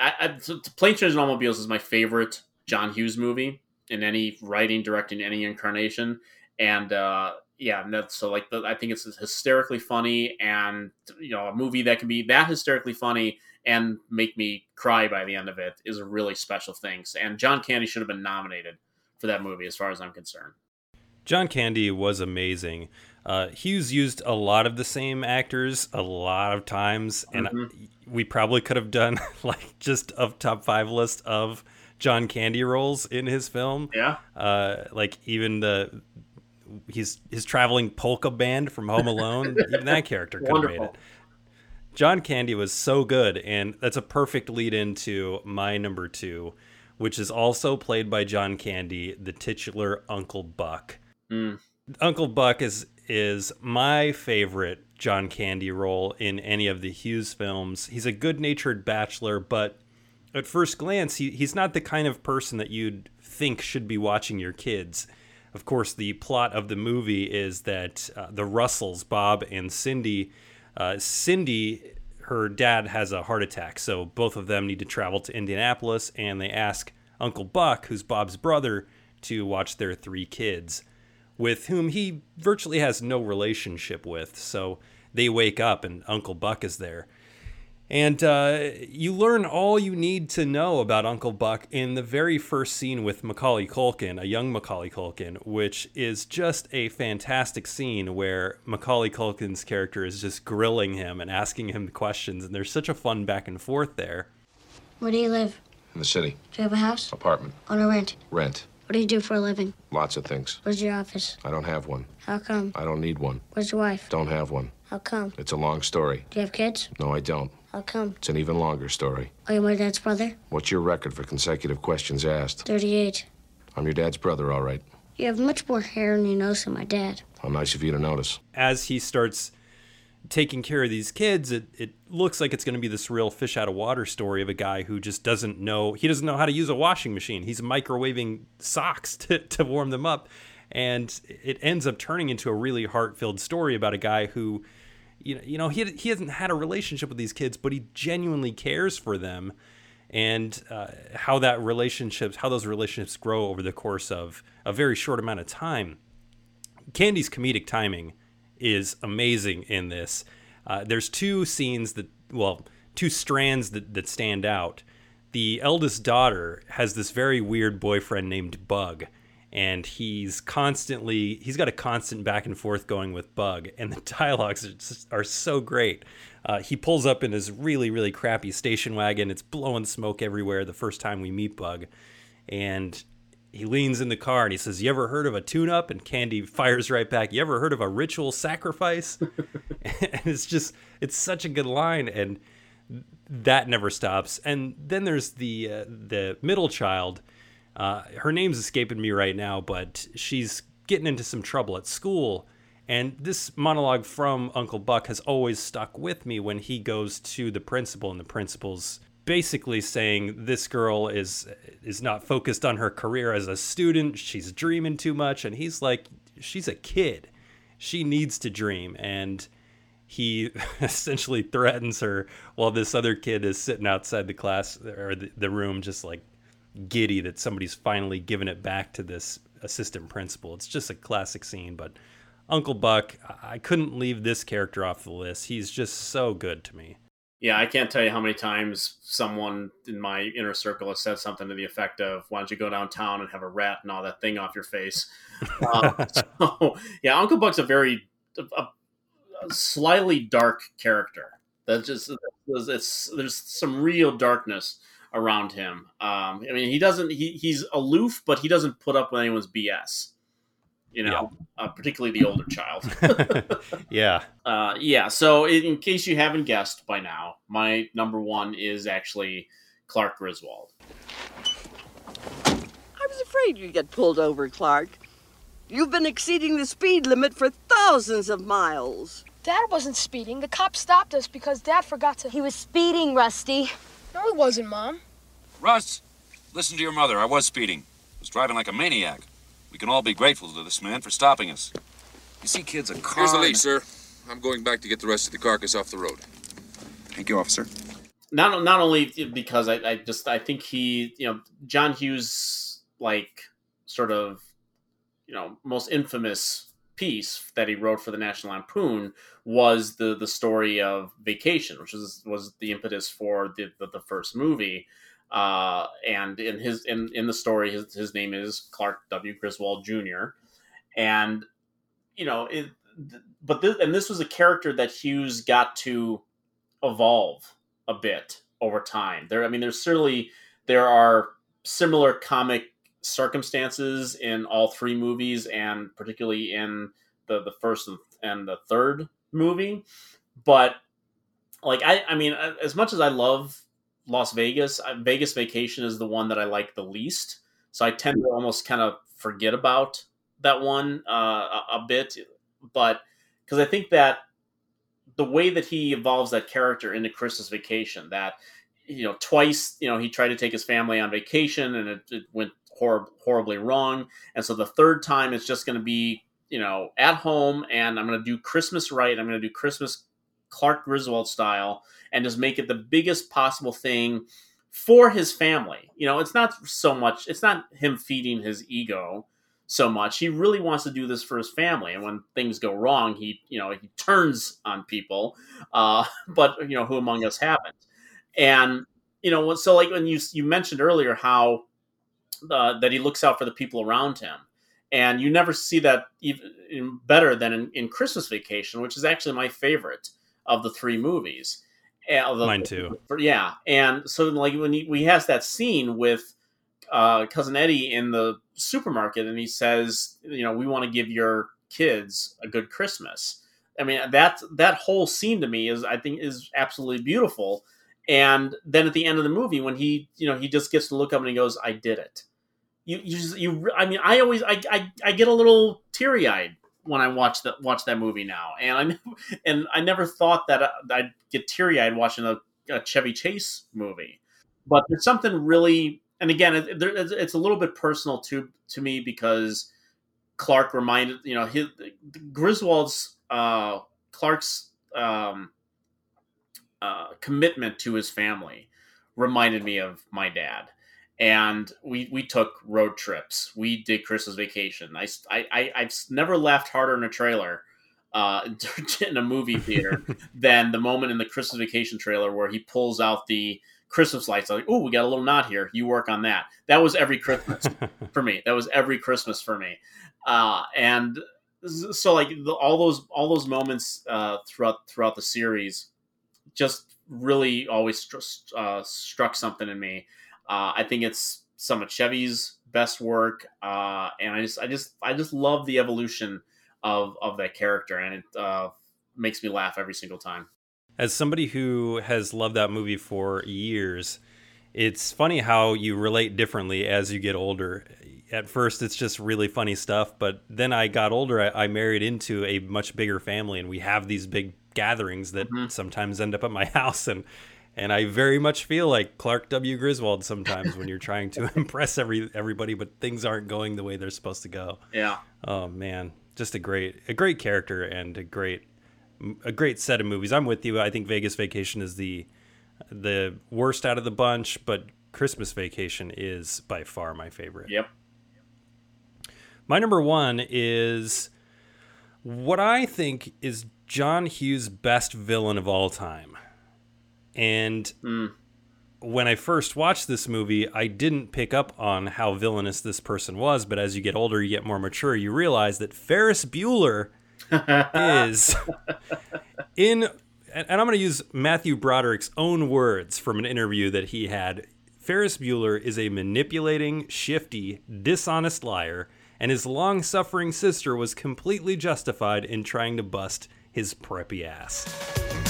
I, I, so Plane, Trains, and Automobiles is my favorite John Hughes movie in any writing, directing, any incarnation. And uh, yeah, and that's so like the, I think it's hysterically funny, and you know, a movie that can be that hysterically funny and make me cry by the end of it is a really special thing. And John Candy should have been nominated for that movie, as far as I'm concerned. John Candy was amazing. Uh, Hughes used a lot of the same actors a lot of times, and mm-hmm. we probably could have done like just a top five list of John Candy roles in his film. Yeah, uh, like even the he's his traveling polka band from Home Alone. even that character could have made it. John Candy was so good, and that's a perfect lead into my number two, which is also played by John Candy, the titular Uncle Buck. Mm. Uncle Buck is is my favorite John Candy role in any of the Hughes films. He's a good-natured bachelor, but at first glance, he, he's not the kind of person that you'd think should be watching your kids. Of course, the plot of the movie is that uh, the Russells, Bob and Cindy, uh, Cindy, her dad has a heart attack, so both of them need to travel to Indianapolis, and they ask Uncle Buck, who's Bob's brother, to watch their three kids, with whom he virtually has no relationship with. So they wake up, and Uncle Buck is there. And uh, you learn all you need to know about Uncle Buck in the very first scene with Macaulay Culkin, a young Macaulay Culkin, which is just a fantastic scene where Macaulay Culkin's character is just grilling him and asking him questions. And there's such a fun back and forth there. Where do you live? In the city. Do you have a house? Apartment. On a rent? Rent. What do you do for a living? Lots of things. Where's your office? I don't have one. How come? I don't need one. Where's your wife? Don't have one. How come? It's a long story. Do you have kids? No, I don't. How come? It's an even longer story. Oh, Are you my dad's brother? What's your record for consecutive questions asked? 38. I'm your dad's brother, all right. You have much more hair on your nose than my dad. How nice of you to notice. As he starts taking care of these kids, it, it looks like it's going to be this real fish out of water story of a guy who just doesn't know, he doesn't know how to use a washing machine. He's microwaving socks to, to warm them up. And it ends up turning into a really heart filled story about a guy who you know, you know he, he hasn't had a relationship with these kids, but he genuinely cares for them, and uh, how that relationships, how those relationships grow over the course of a very short amount of time. Candy's comedic timing is amazing in this. Uh, there's two scenes that, well, two strands that, that stand out. The eldest daughter has this very weird boyfriend named Bug and he's constantly he's got a constant back and forth going with Bug, and the dialogues are, just, are so great. Uh, he pulls up in his really really crappy station wagon. It's blowing smoke everywhere. The first time we meet Bug, and he leans in the car and he says, "You ever heard of a tune-up?" And Candy fires right back, "You ever heard of a ritual sacrifice?" and it's just it's such a good line and that never stops. And then there's the uh, the middle child uh, her name's escaping me right now, but she's getting into some trouble at school. And this monologue from Uncle Buck has always stuck with me when he goes to the principal, and the principal's basically saying this girl is is not focused on her career as a student. She's dreaming too much, and he's like, she's a kid. She needs to dream, and he essentially threatens her while this other kid is sitting outside the class or the, the room, just like giddy that somebody's finally given it back to this assistant principal. It's just a classic scene, but Uncle Buck, I couldn't leave this character off the list. He's just so good to me. Yeah, I can't tell you how many times someone in my inner circle has said something to the effect of, "Why don't you go downtown and have a rat and all that thing off your face?" uh, so, yeah, Uncle Buck's a very a, a slightly dark character. That just it's, there's some real darkness around him. Um, I mean, he doesn't. He, he's aloof, but he doesn't put up with anyone's BS. You know, yeah. uh, particularly the older child. yeah. Uh, yeah. So, in, in, case you haven't guessed by now, my number one is actually Clark Griswold. I was afraid you'd get pulled over, Clark. You've been exceeding the speed limit for thousands of miles. Dad wasn't speeding. The cop stopped us because Dad forgot to. He was speeding, Rusty. No, he wasn't, Mom. Russ, listen to your mother. I was speeding. I was driving like a maniac. We can all be grateful to this man for stopping us. You see, kids, a car... Here's the lease, sir. I'm going back to get the rest of the carcass off the road. Thank you, officer. Not, not only because I, I just I think he you know John Hughes like sort of you know most infamous piece that he wrote for the National Lampoon was the the story of Vacation, which was was the impetus for the the, the first movie. Uh, and in his in in the story, his his name is Clark W. Griswold Jr. And you know, it, but this, and this was a character that Hughes got to evolve a bit over time. There, I mean, there's certainly there are similar comic circumstances in all three movies, and particularly in the the first and the third movie. But like I, I mean, as much as I love Las Vegas, Vegas Vacation is the one that I like the least. So I tend to almost kind of forget about that one uh, a, bit, but because I think that the way that he evolves that character into Christmas Vacation, that you know, twice, you know, he tried to take his family on vacation and it, it went hor- horribly wrong. And so the third time it's just going to be, you know, at home and I'm going to do Christmas right. I'm going to do Christmas Clark Griswold style and just make it the biggest possible thing for his family. You know, it's not so much, it's not him feeding his ego so much. He really wants to do this for his family. And when things go wrong, he, you know, he turns on people. Uh, but, you know, who among us haven't? And, you know, so like when you, you mentioned earlier how uh, that he looks out for the people around him. And you never see that even better than in, in Christmas Vacation, which is actually my favorite of the three movies. Although, Mine too. Yeah, and so like when he, he has that scene with uh, cousin Eddie in the supermarket, and he says, you know, we want to give your kids a good Christmas. I mean, that that whole scene to me is, I think, is absolutely beautiful. And then at the end of the movie, when he, you know, he just gets to look up and he goes, "I did it." You, you, just, you. I mean, I always, I, I, I get a little teary eyed when I watch that watch that movie now, and I and I never thought that I'd get teary eyed watching a, a, Chevy Chase movie. But there's something really, and again, it, it's a little bit personal to to me because Clark reminded you know his Griswold's uh, Clark's um, uh, commitment to his family reminded me of my dad and we we took road trips. We did Christmas vacation. I I I've never laughed harder in a trailer uh, in a movie theater than the moment in the Christmas vacation trailer where he pulls out the Christmas lights. I'm like, oh, we got a little knot here. You work on that. That was every Christmas for me. That was every Christmas for me. Uh, and so like the, all those all those moments uh, throughout throughout the series just really always stru- uh, struck something in me. Uh, I think it's some of Chevy's best work, uh, and I just, I just, I just love the evolution of of that character, and it uh, makes me laugh every single time. As somebody who has loved that movie for years, it's funny how you relate differently as you get older. At first, it's just really funny stuff, but then I got older. I, I married into a much bigger family, and we have these big gatherings that mm-hmm. sometimes end up at my house, and and I very much feel like Clark W. Griswold sometimes when you're trying to impress every everybody, but things aren't going the way they're supposed to go. Yeah. Oh man, just a great a great character and a great a great set of movies. I'm with you. I think Vegas Vacation is the the worst out of the bunch, but Christmas Vacation is by far my favorite. Yep. My number one is what I think is John Hughes' best villain of all time. And mm. when I first watched this movie, I didn't pick up on how villainous this person was. But as you get older, you get more mature, you realize that Ferris Bueller is in. And I'm going to use Matthew Broderick's own words from an interview that he had. Ferris Bueller is a manipulating, shifty, dishonest liar, and his long suffering sister was completely justified in trying to bust his preppy ass.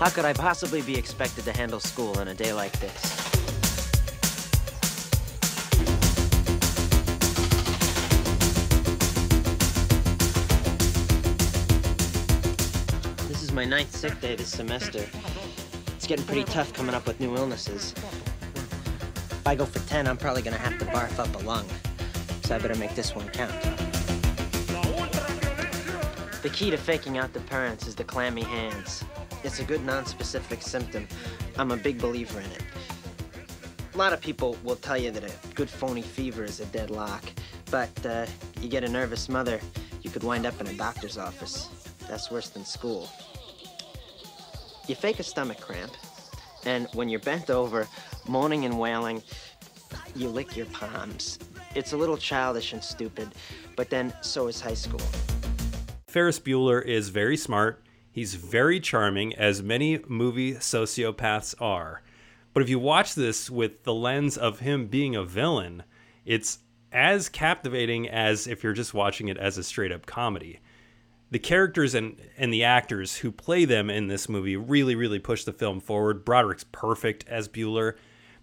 How could I possibly be expected to handle school on a day like this? This is my ninth sick day this semester. It's getting pretty tough coming up with new illnesses. If I go for 10, I'm probably gonna have to barf up a lung. So I better make this one count. The key to faking out the parents is the clammy hands. It's a good non-specific symptom. I'm a big believer in it. A lot of people will tell you that a good phony fever is a deadlock, but uh, you get a nervous mother, you could wind up in a doctor's office. That's worse than school. You fake a stomach cramp, and when you're bent over, moaning and wailing, you lick your palms. It's a little childish and stupid, but then so is high school. Ferris Bueller is very smart He's very charming, as many movie sociopaths are. But if you watch this with the lens of him being a villain, it's as captivating as if you're just watching it as a straight up comedy. The characters and, and the actors who play them in this movie really, really push the film forward. Broderick's perfect as Bueller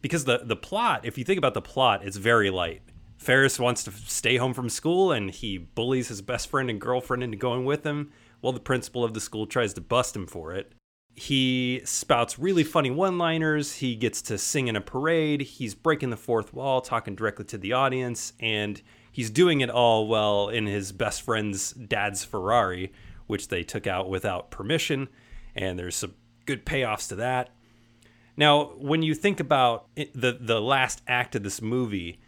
because the, the plot, if you think about the plot, it's very light. Ferris wants to stay home from school and he bullies his best friend and girlfriend into going with him while the principal of the school tries to bust him for it. He spouts really funny one liners. He gets to sing in a parade. He's breaking the fourth wall, talking directly to the audience. And he's doing it all while in his best friend's dad's Ferrari, which they took out without permission. And there's some good payoffs to that. Now, when you think about the the last act of this movie,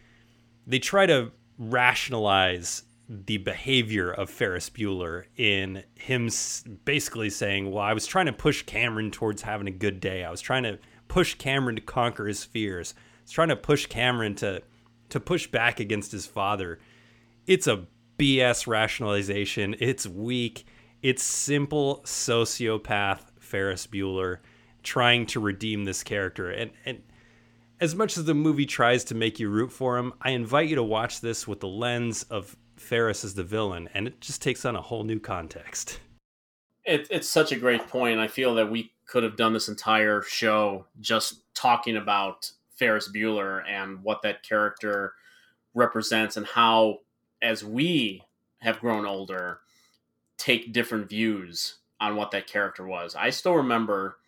they try to rationalize the behavior of Ferris Bueller in him basically saying, "Well, I was trying to push Cameron towards having a good day. I was trying to push Cameron to conquer his fears. I was trying to push Cameron to to push back against his father." It's a BS rationalization. It's weak. It's simple sociopath Ferris Bueller trying to redeem this character. And and as much as the movie tries to make you root for him, I invite you to watch this with the lens of Ferris is the villain, and it just takes on a whole new context. It, it's such a great point. I feel that we could have done this entire show just talking about Ferris Bueller and what that character represents and how, as we have grown older, take different views on what that character was. I still remember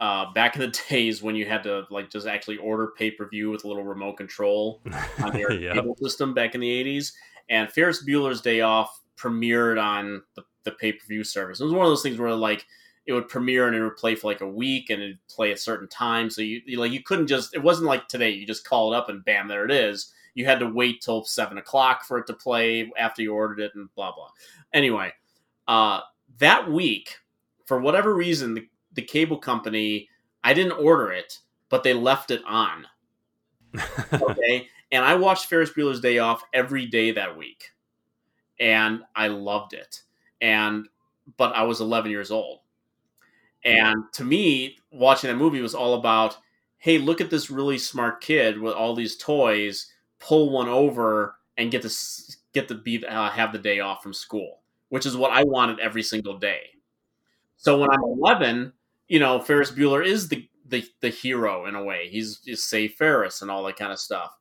uh, back in the days when you had to like just actually order pay per view with a little remote control on your Yep. cable system back in the 80s. And Ferris Bueller's Day Off premiered on the, the pay per view service. It was one of those things where like it would premiere and it would play for like a week and it'd play a certain time. So you, you like you couldn't just it wasn't like today you just call it up and bam there it is. You had to wait till seven o'clock for it to play after you ordered it and blah blah. Anyway, uh, that week for whatever reason the, the cable company I didn't order it, but they left it on. Okay, and I watched Ferris Bueller's Day Off every day that week, and I loved it. And but I was 11 years old, and to me, watching that movie was all about, hey, look at this really smart kid with all these toys, pull one over and get to get to be uh, have the day off from school, which is what I wanted every single day. So when I'm 11, you know, Ferris Bueller is the the, the hero in a way. He's, he's Save Ferris and all that kind of stuff.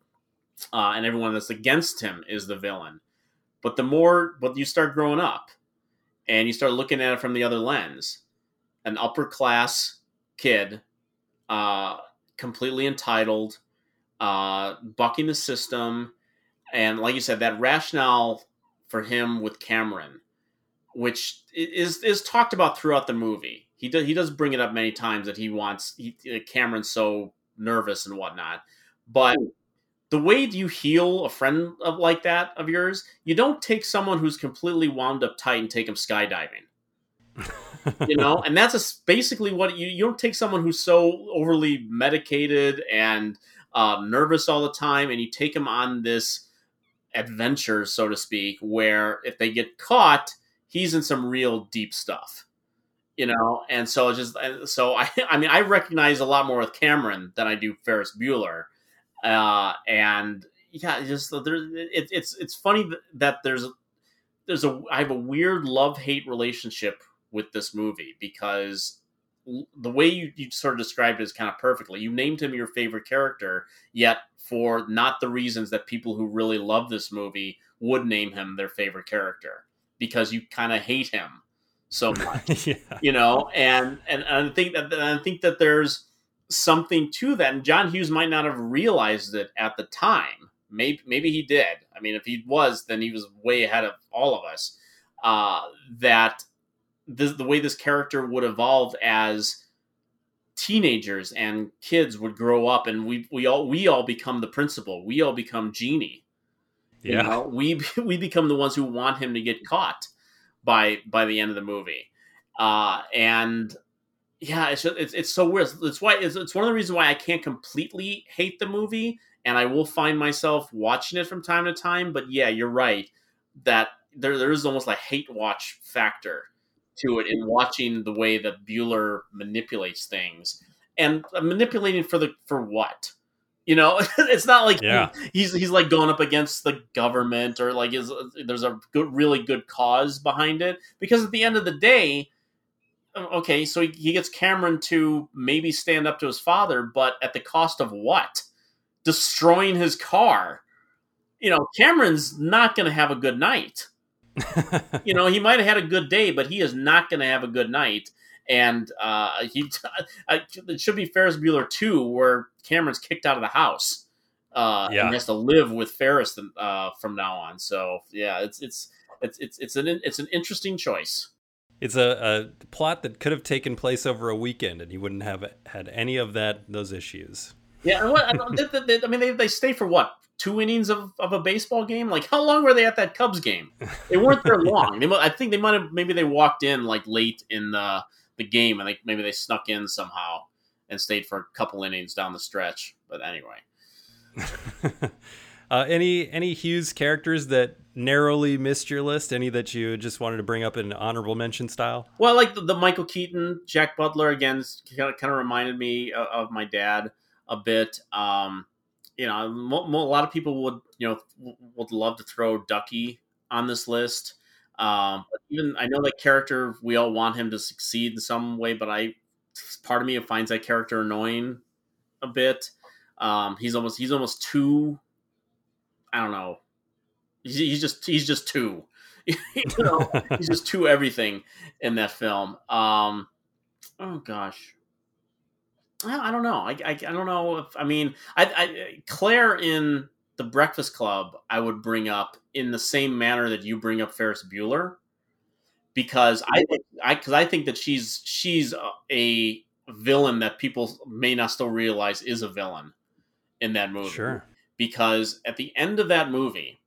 Uh, and everyone that's against him is the villain. But the more, but you start growing up and you start looking at it from the other lens, an upper class kid, uh, completely entitled, uh, bucking the system. And like you said, that rationale for him with Cameron, which is is talked about throughout the movie. He does he does bring it up many times that he wants he, Cameron's so nervous and whatnot, but the way you heal a friend of like that of yours, you don't take someone who's completely wound up tight and take him skydiving. you know, and that's a, basically what you you don't take someone who's so overly medicated and uh, nervous all the time, and you take him on this adventure, so to speak, where if they get caught, he's in some real deep stuff you know and so it's just so i i mean i recognize a lot more with cameron than i do ferris bueller. Uh and yeah just there it, it's it's funny that- there's there's a i have a weird love hate relationship with this movie because the way you, you sort of described it is kind of perfectly. You named him your favorite character yet for not the reasons that people who really love this movie would name him their favorite character because you kind of hate him so much yeah. you know and and, and i think that i think that there's something to that and john hughes might not have realized it at the time maybe maybe he did i mean if he was then he was way ahead of all of us uh that this, the way this character would evolve as teenagers and kids would grow up and we we all we all become the principal we all become Jeanie you Yeah. know? we we become the ones who want him to get caught by by the end of the movie. Uh and yeah it's just, it's, it's so weird. It's why it's, it's one of the reasons why i can't completely hate the movie and i will find myself watching it from time to time but yeah you're right that there, there is almost a hate watch factor to it in watching the way that Bueller manipulates things. And uh, manipulating for the for what you know it's not like he- Yeah. he's he's like going up against the government or like is there's a good really good cause behind it. Because at the end of the day uh, okay so he, he gets cameron to maybe stand up to his father but at the cost of what? Destroying his car. You know cameron's not going to have a good night. You know he might have had a good day but he is not going to have a good night and uh, he I, it should be Ferris Bueller two, where Cameron's kicked out of the house. Uh, Yeah. and has to live with Ferris uh, from now on. So yeah, it's it's it's it's it's an it's an interesting choice. It's a, a plot that could have taken place over a weekend, and he wouldn't have had any of that those issues. Yeah, and what I, they- they- I mean, they, they stay for what two innings of, of a baseball game? Like, how long were they at that Cubs game? They weren't there long. They, I think they might have maybe they walked in like late in the the game, and they maybe they snuck in somehow and stayed for a couple innings down the stretch. But anyway, Uh, any any Hughes characters that narrowly missed your list? Any that you just wanted to bring up in honorable mention style? well, like the, the Michael Keaton, Jack Butler again, kind of kind of reminded me of, of my dad a bit. Um, you know, a lot of people would you know would love to throw Ducky on this list. Um, even I know that character, we all want him to succeed in some way, but I part of me finds that character annoying a bit. Um, he's almost he's almost too. I don't know. He's, he's just he's just too. you know, he's just too everything in that film. Um, oh gosh, I, I don't know. I, I I don't know if I mean I, I Claire in the Breakfast Club. I would bring up in the same manner that you bring up Ferris Bueller, because I think I because I think that she's she's a, a villain that people may not still realize is a villain in that movie Sure. because at the end of that movie,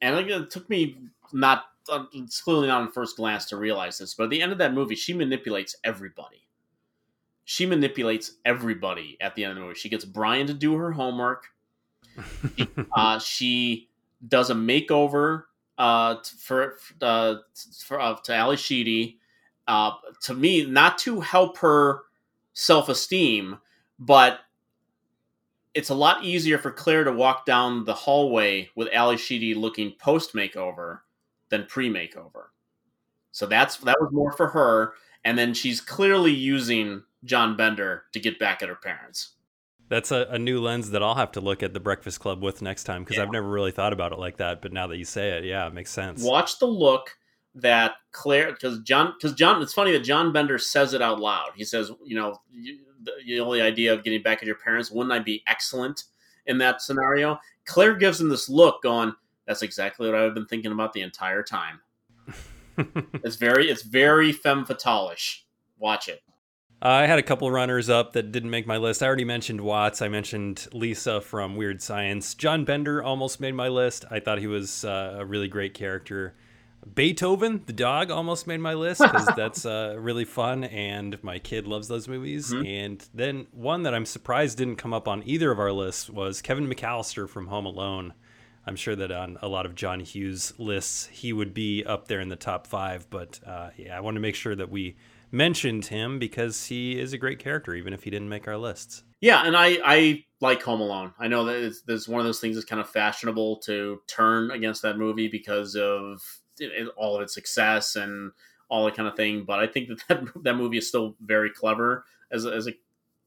and it took me not uh, it's clearly not on first glance to realize this, but at the end of that movie, she manipulates everybody. She manipulates everybody at the end of the movie. She gets Brian to do her homework. Uh, she does a makeover uh, for uh, for uh, to Ally Sheedy. Uh, to me, not to help her self esteem, but it's a lot easier for Claire to walk down the hallway with Ally Sheedy looking post makeover than pre makeover. So that's that was more for her, and then she's clearly using John Bender to get back at her parents. That's a, a new lens that I'll have to look at the Breakfast Club with next time because I've never really thought about it like that. But now that you say it, yeah, it makes sense. Watch the look that Claire, because John, because John, it's funny that John Bender says it out loud. He says, you know, you, the, the only idea of getting back at your parents wouldn't I be excellent in that scenario? Claire gives him this look, going, "That's exactly what I've been thinking about the entire time." it's very, it's very femme fatale-ish. Watch it. I had a couple runners up that didn't make my list. I already mentioned Watts. I mentioned Lisa from Weird Science. John Bender almost made my list. I thought he was uh, a really great character. Beethoven, the dog, almost made my list because that's uh, really fun, and my kid loves those movies. And then one that I'm surprised didn't come up on either of our lists was Kevin McAllister from Home Alone. I'm sure that on a lot of John Hughes lists, he would be up there in the top five. But uh, yeah, I want to make sure that we mentioned him because he is a great character, even if he didn't make our lists. Yeah, and I I like Home Alone. I know that it's, there's one of those things that's kind of fashionable to turn against that movie because of all of its success and all that kind of thing. But I think that that, that movie is still very clever as a, as a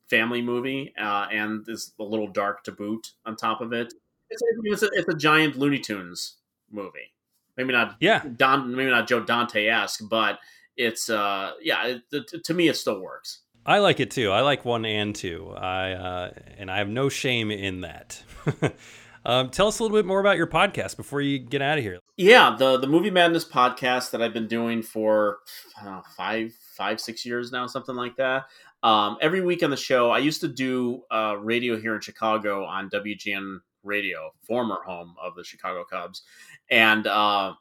family movie, uh, and is a little dark to boot. On top of it, it's, it's, a, it's a giant Looney Tunes movie. Maybe not Yeah. Don, maybe not Joe Dante esque, but it's uh yeah. It, to me, it still works. I like it too. I like one and two. I uh, and I have no shame in that. um, tell us a little bit more about your podcast before you get out of here. Yeah, the the Movie Madness podcast that I've been doing for I don't know, five five six years now, something like that. Um, every week on the show, I used to do uh, radio here in Chicago on WGN Radio, former home of the Chicago Cubs, and uh,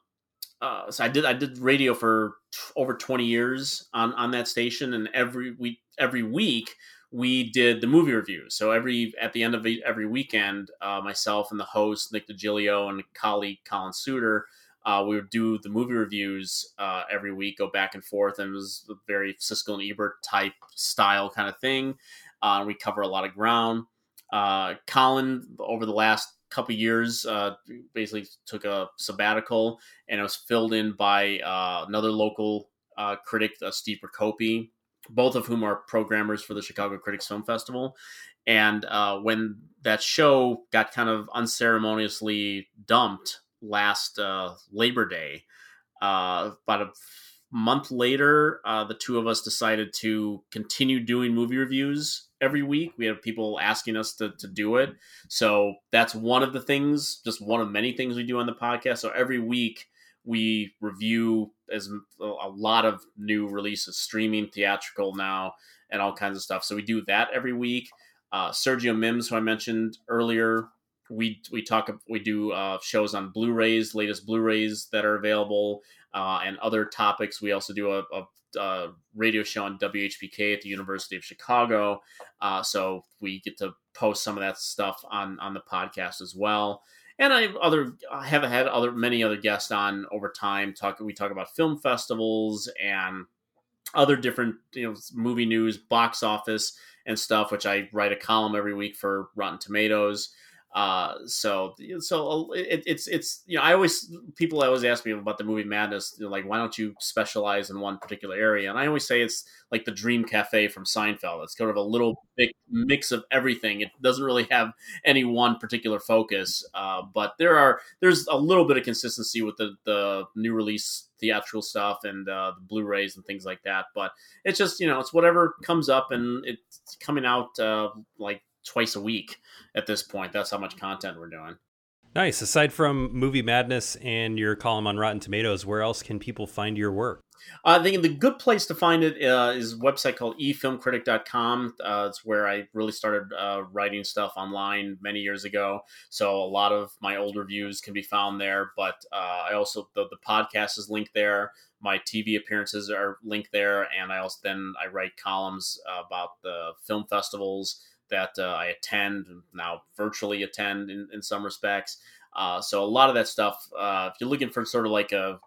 uh, so I did I did radio for over twenty years on on that station, and every week every week we did the movie reviews. So every at the end of every weekend, uh, myself and the host Nick DiGilio and colleague Collin Souter, uh, we would do the movie reviews uh, every week, go back and forth, and it was a very Siskel and Ebert type style kind of thing. Uh, we cover a lot of ground. Uh, Colin, over the last couple years, uh, basically took a sabbatical, and it was filled in by uh, another local uh, critic, uh, Steve Prokopy, both of whom are programmers for the Chicago Critics Film Festival. And uh, when that show got kind of unceremoniously dumped last uh, Labor Day, about a month later, uh, the two of us decided to continue doing movie reviews every week. We have people asking us to, to do it. So that's one of the things, just one of many things we do on the podcast. So every week we review as a lot of new releases, streaming, theatrical now, and all kinds of stuff. So we do that every week. Uh, Sergio Mims, who I mentioned earlier, we we talk we do uh, shows on Blu-rays, latest Blu-rays that are available, uh, and other topics. We also do a, a, a, radio show on WHPK at the University of Chicago, uh, so we get to post some of that stuff on on the podcast as well. And I other I have had other many other guests on over time. Talk we talk about film festivals and other different you know movie news, box office and stuff. Which I write a column every week for Rotten Tomatoes. Uh, so so it, it's it's you know I always people always ask me about the movie madness you know, like why don't you specialize in one particular area? And I always say it's like the Dream Cafe from Seinfeld. It's kind of a little big mix of everything. It doesn't really have any one particular focus uh, but there are there's a little bit of consistency with the the new release theatrical stuff and uh, the Blu-rays and things like that. But it's just you know it's whatever comes up and it's coming out uh, like twice a week at this point. That's how much content we're doing. Nice. Aside from Movie Madness and your column on Rotten Tomatoes, where else can people find your work? I think the good place to find it uh, is a website called efilmcritic.com. Uh, it's where I really started uh, writing stuff online many years ago. So a lot of my old reviews can be found there. But uh, I also the, the podcast is linked there. My TV appearances are linked there, and I also then I write columns about the film festivals that uh, I attend now virtually attend in, in some respects. Uh, so a lot of that stuff, uh, if you're looking for sort of like a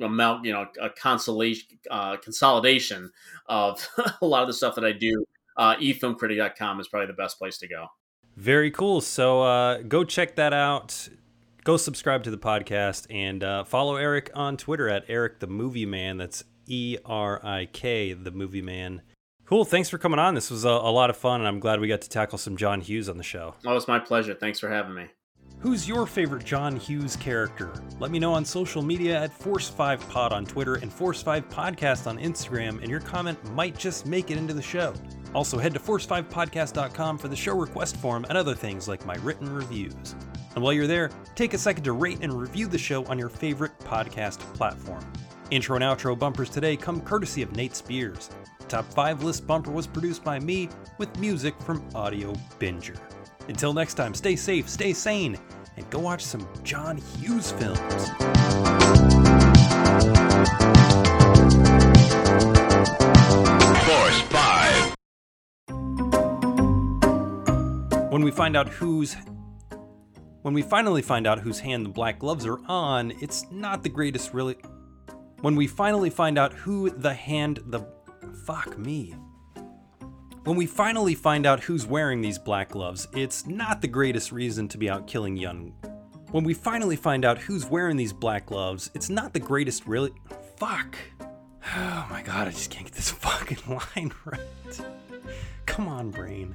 amount, you know, a consolation, uh, consolidation of a lot of the stuff that I do, uh, efilmcritic.com is probably the best place to go. Very cool. So uh, go check that out. Go subscribe to the podcast and uh, follow Erik on Twitter at Erik the Movie Man. That's E R I K the Movie Man. Cool. Thanks for coming on. This was a, a, lot of fun, and I'm glad we got to tackle some John Hughes on the show. Oh, it's my pleasure. Thanks for having me. Who's your favorite John Hughes character? Let me know on social media at Force5Pod on Twitter and Force5Podcast on Instagram, and your comment might just make it into the show. Also, head to Force5Podcast.com for the show request form and other things like my written reviews. And while you're there, take a second to rate and review the show on your favorite podcast platform. Intro and outro bumpers today come courtesy of Nate Spears. Top 5 list bumper was produced by me with music from Audio Binger. Until next time, stay safe, stay sane, and go watch some John Hughes films. Force 5. When we find out who's when we finally find out whose hand the black gloves are on, it's not the greatest really when we finally find out who the hand the Fuck me. When we finally find out who's wearing these black gloves, it's not the greatest reason to be out killing young. When we finally find out who's wearing these black gloves, it's not the greatest really. Fuck. Oh my god, I just can't get this fucking line right. Come on, brain.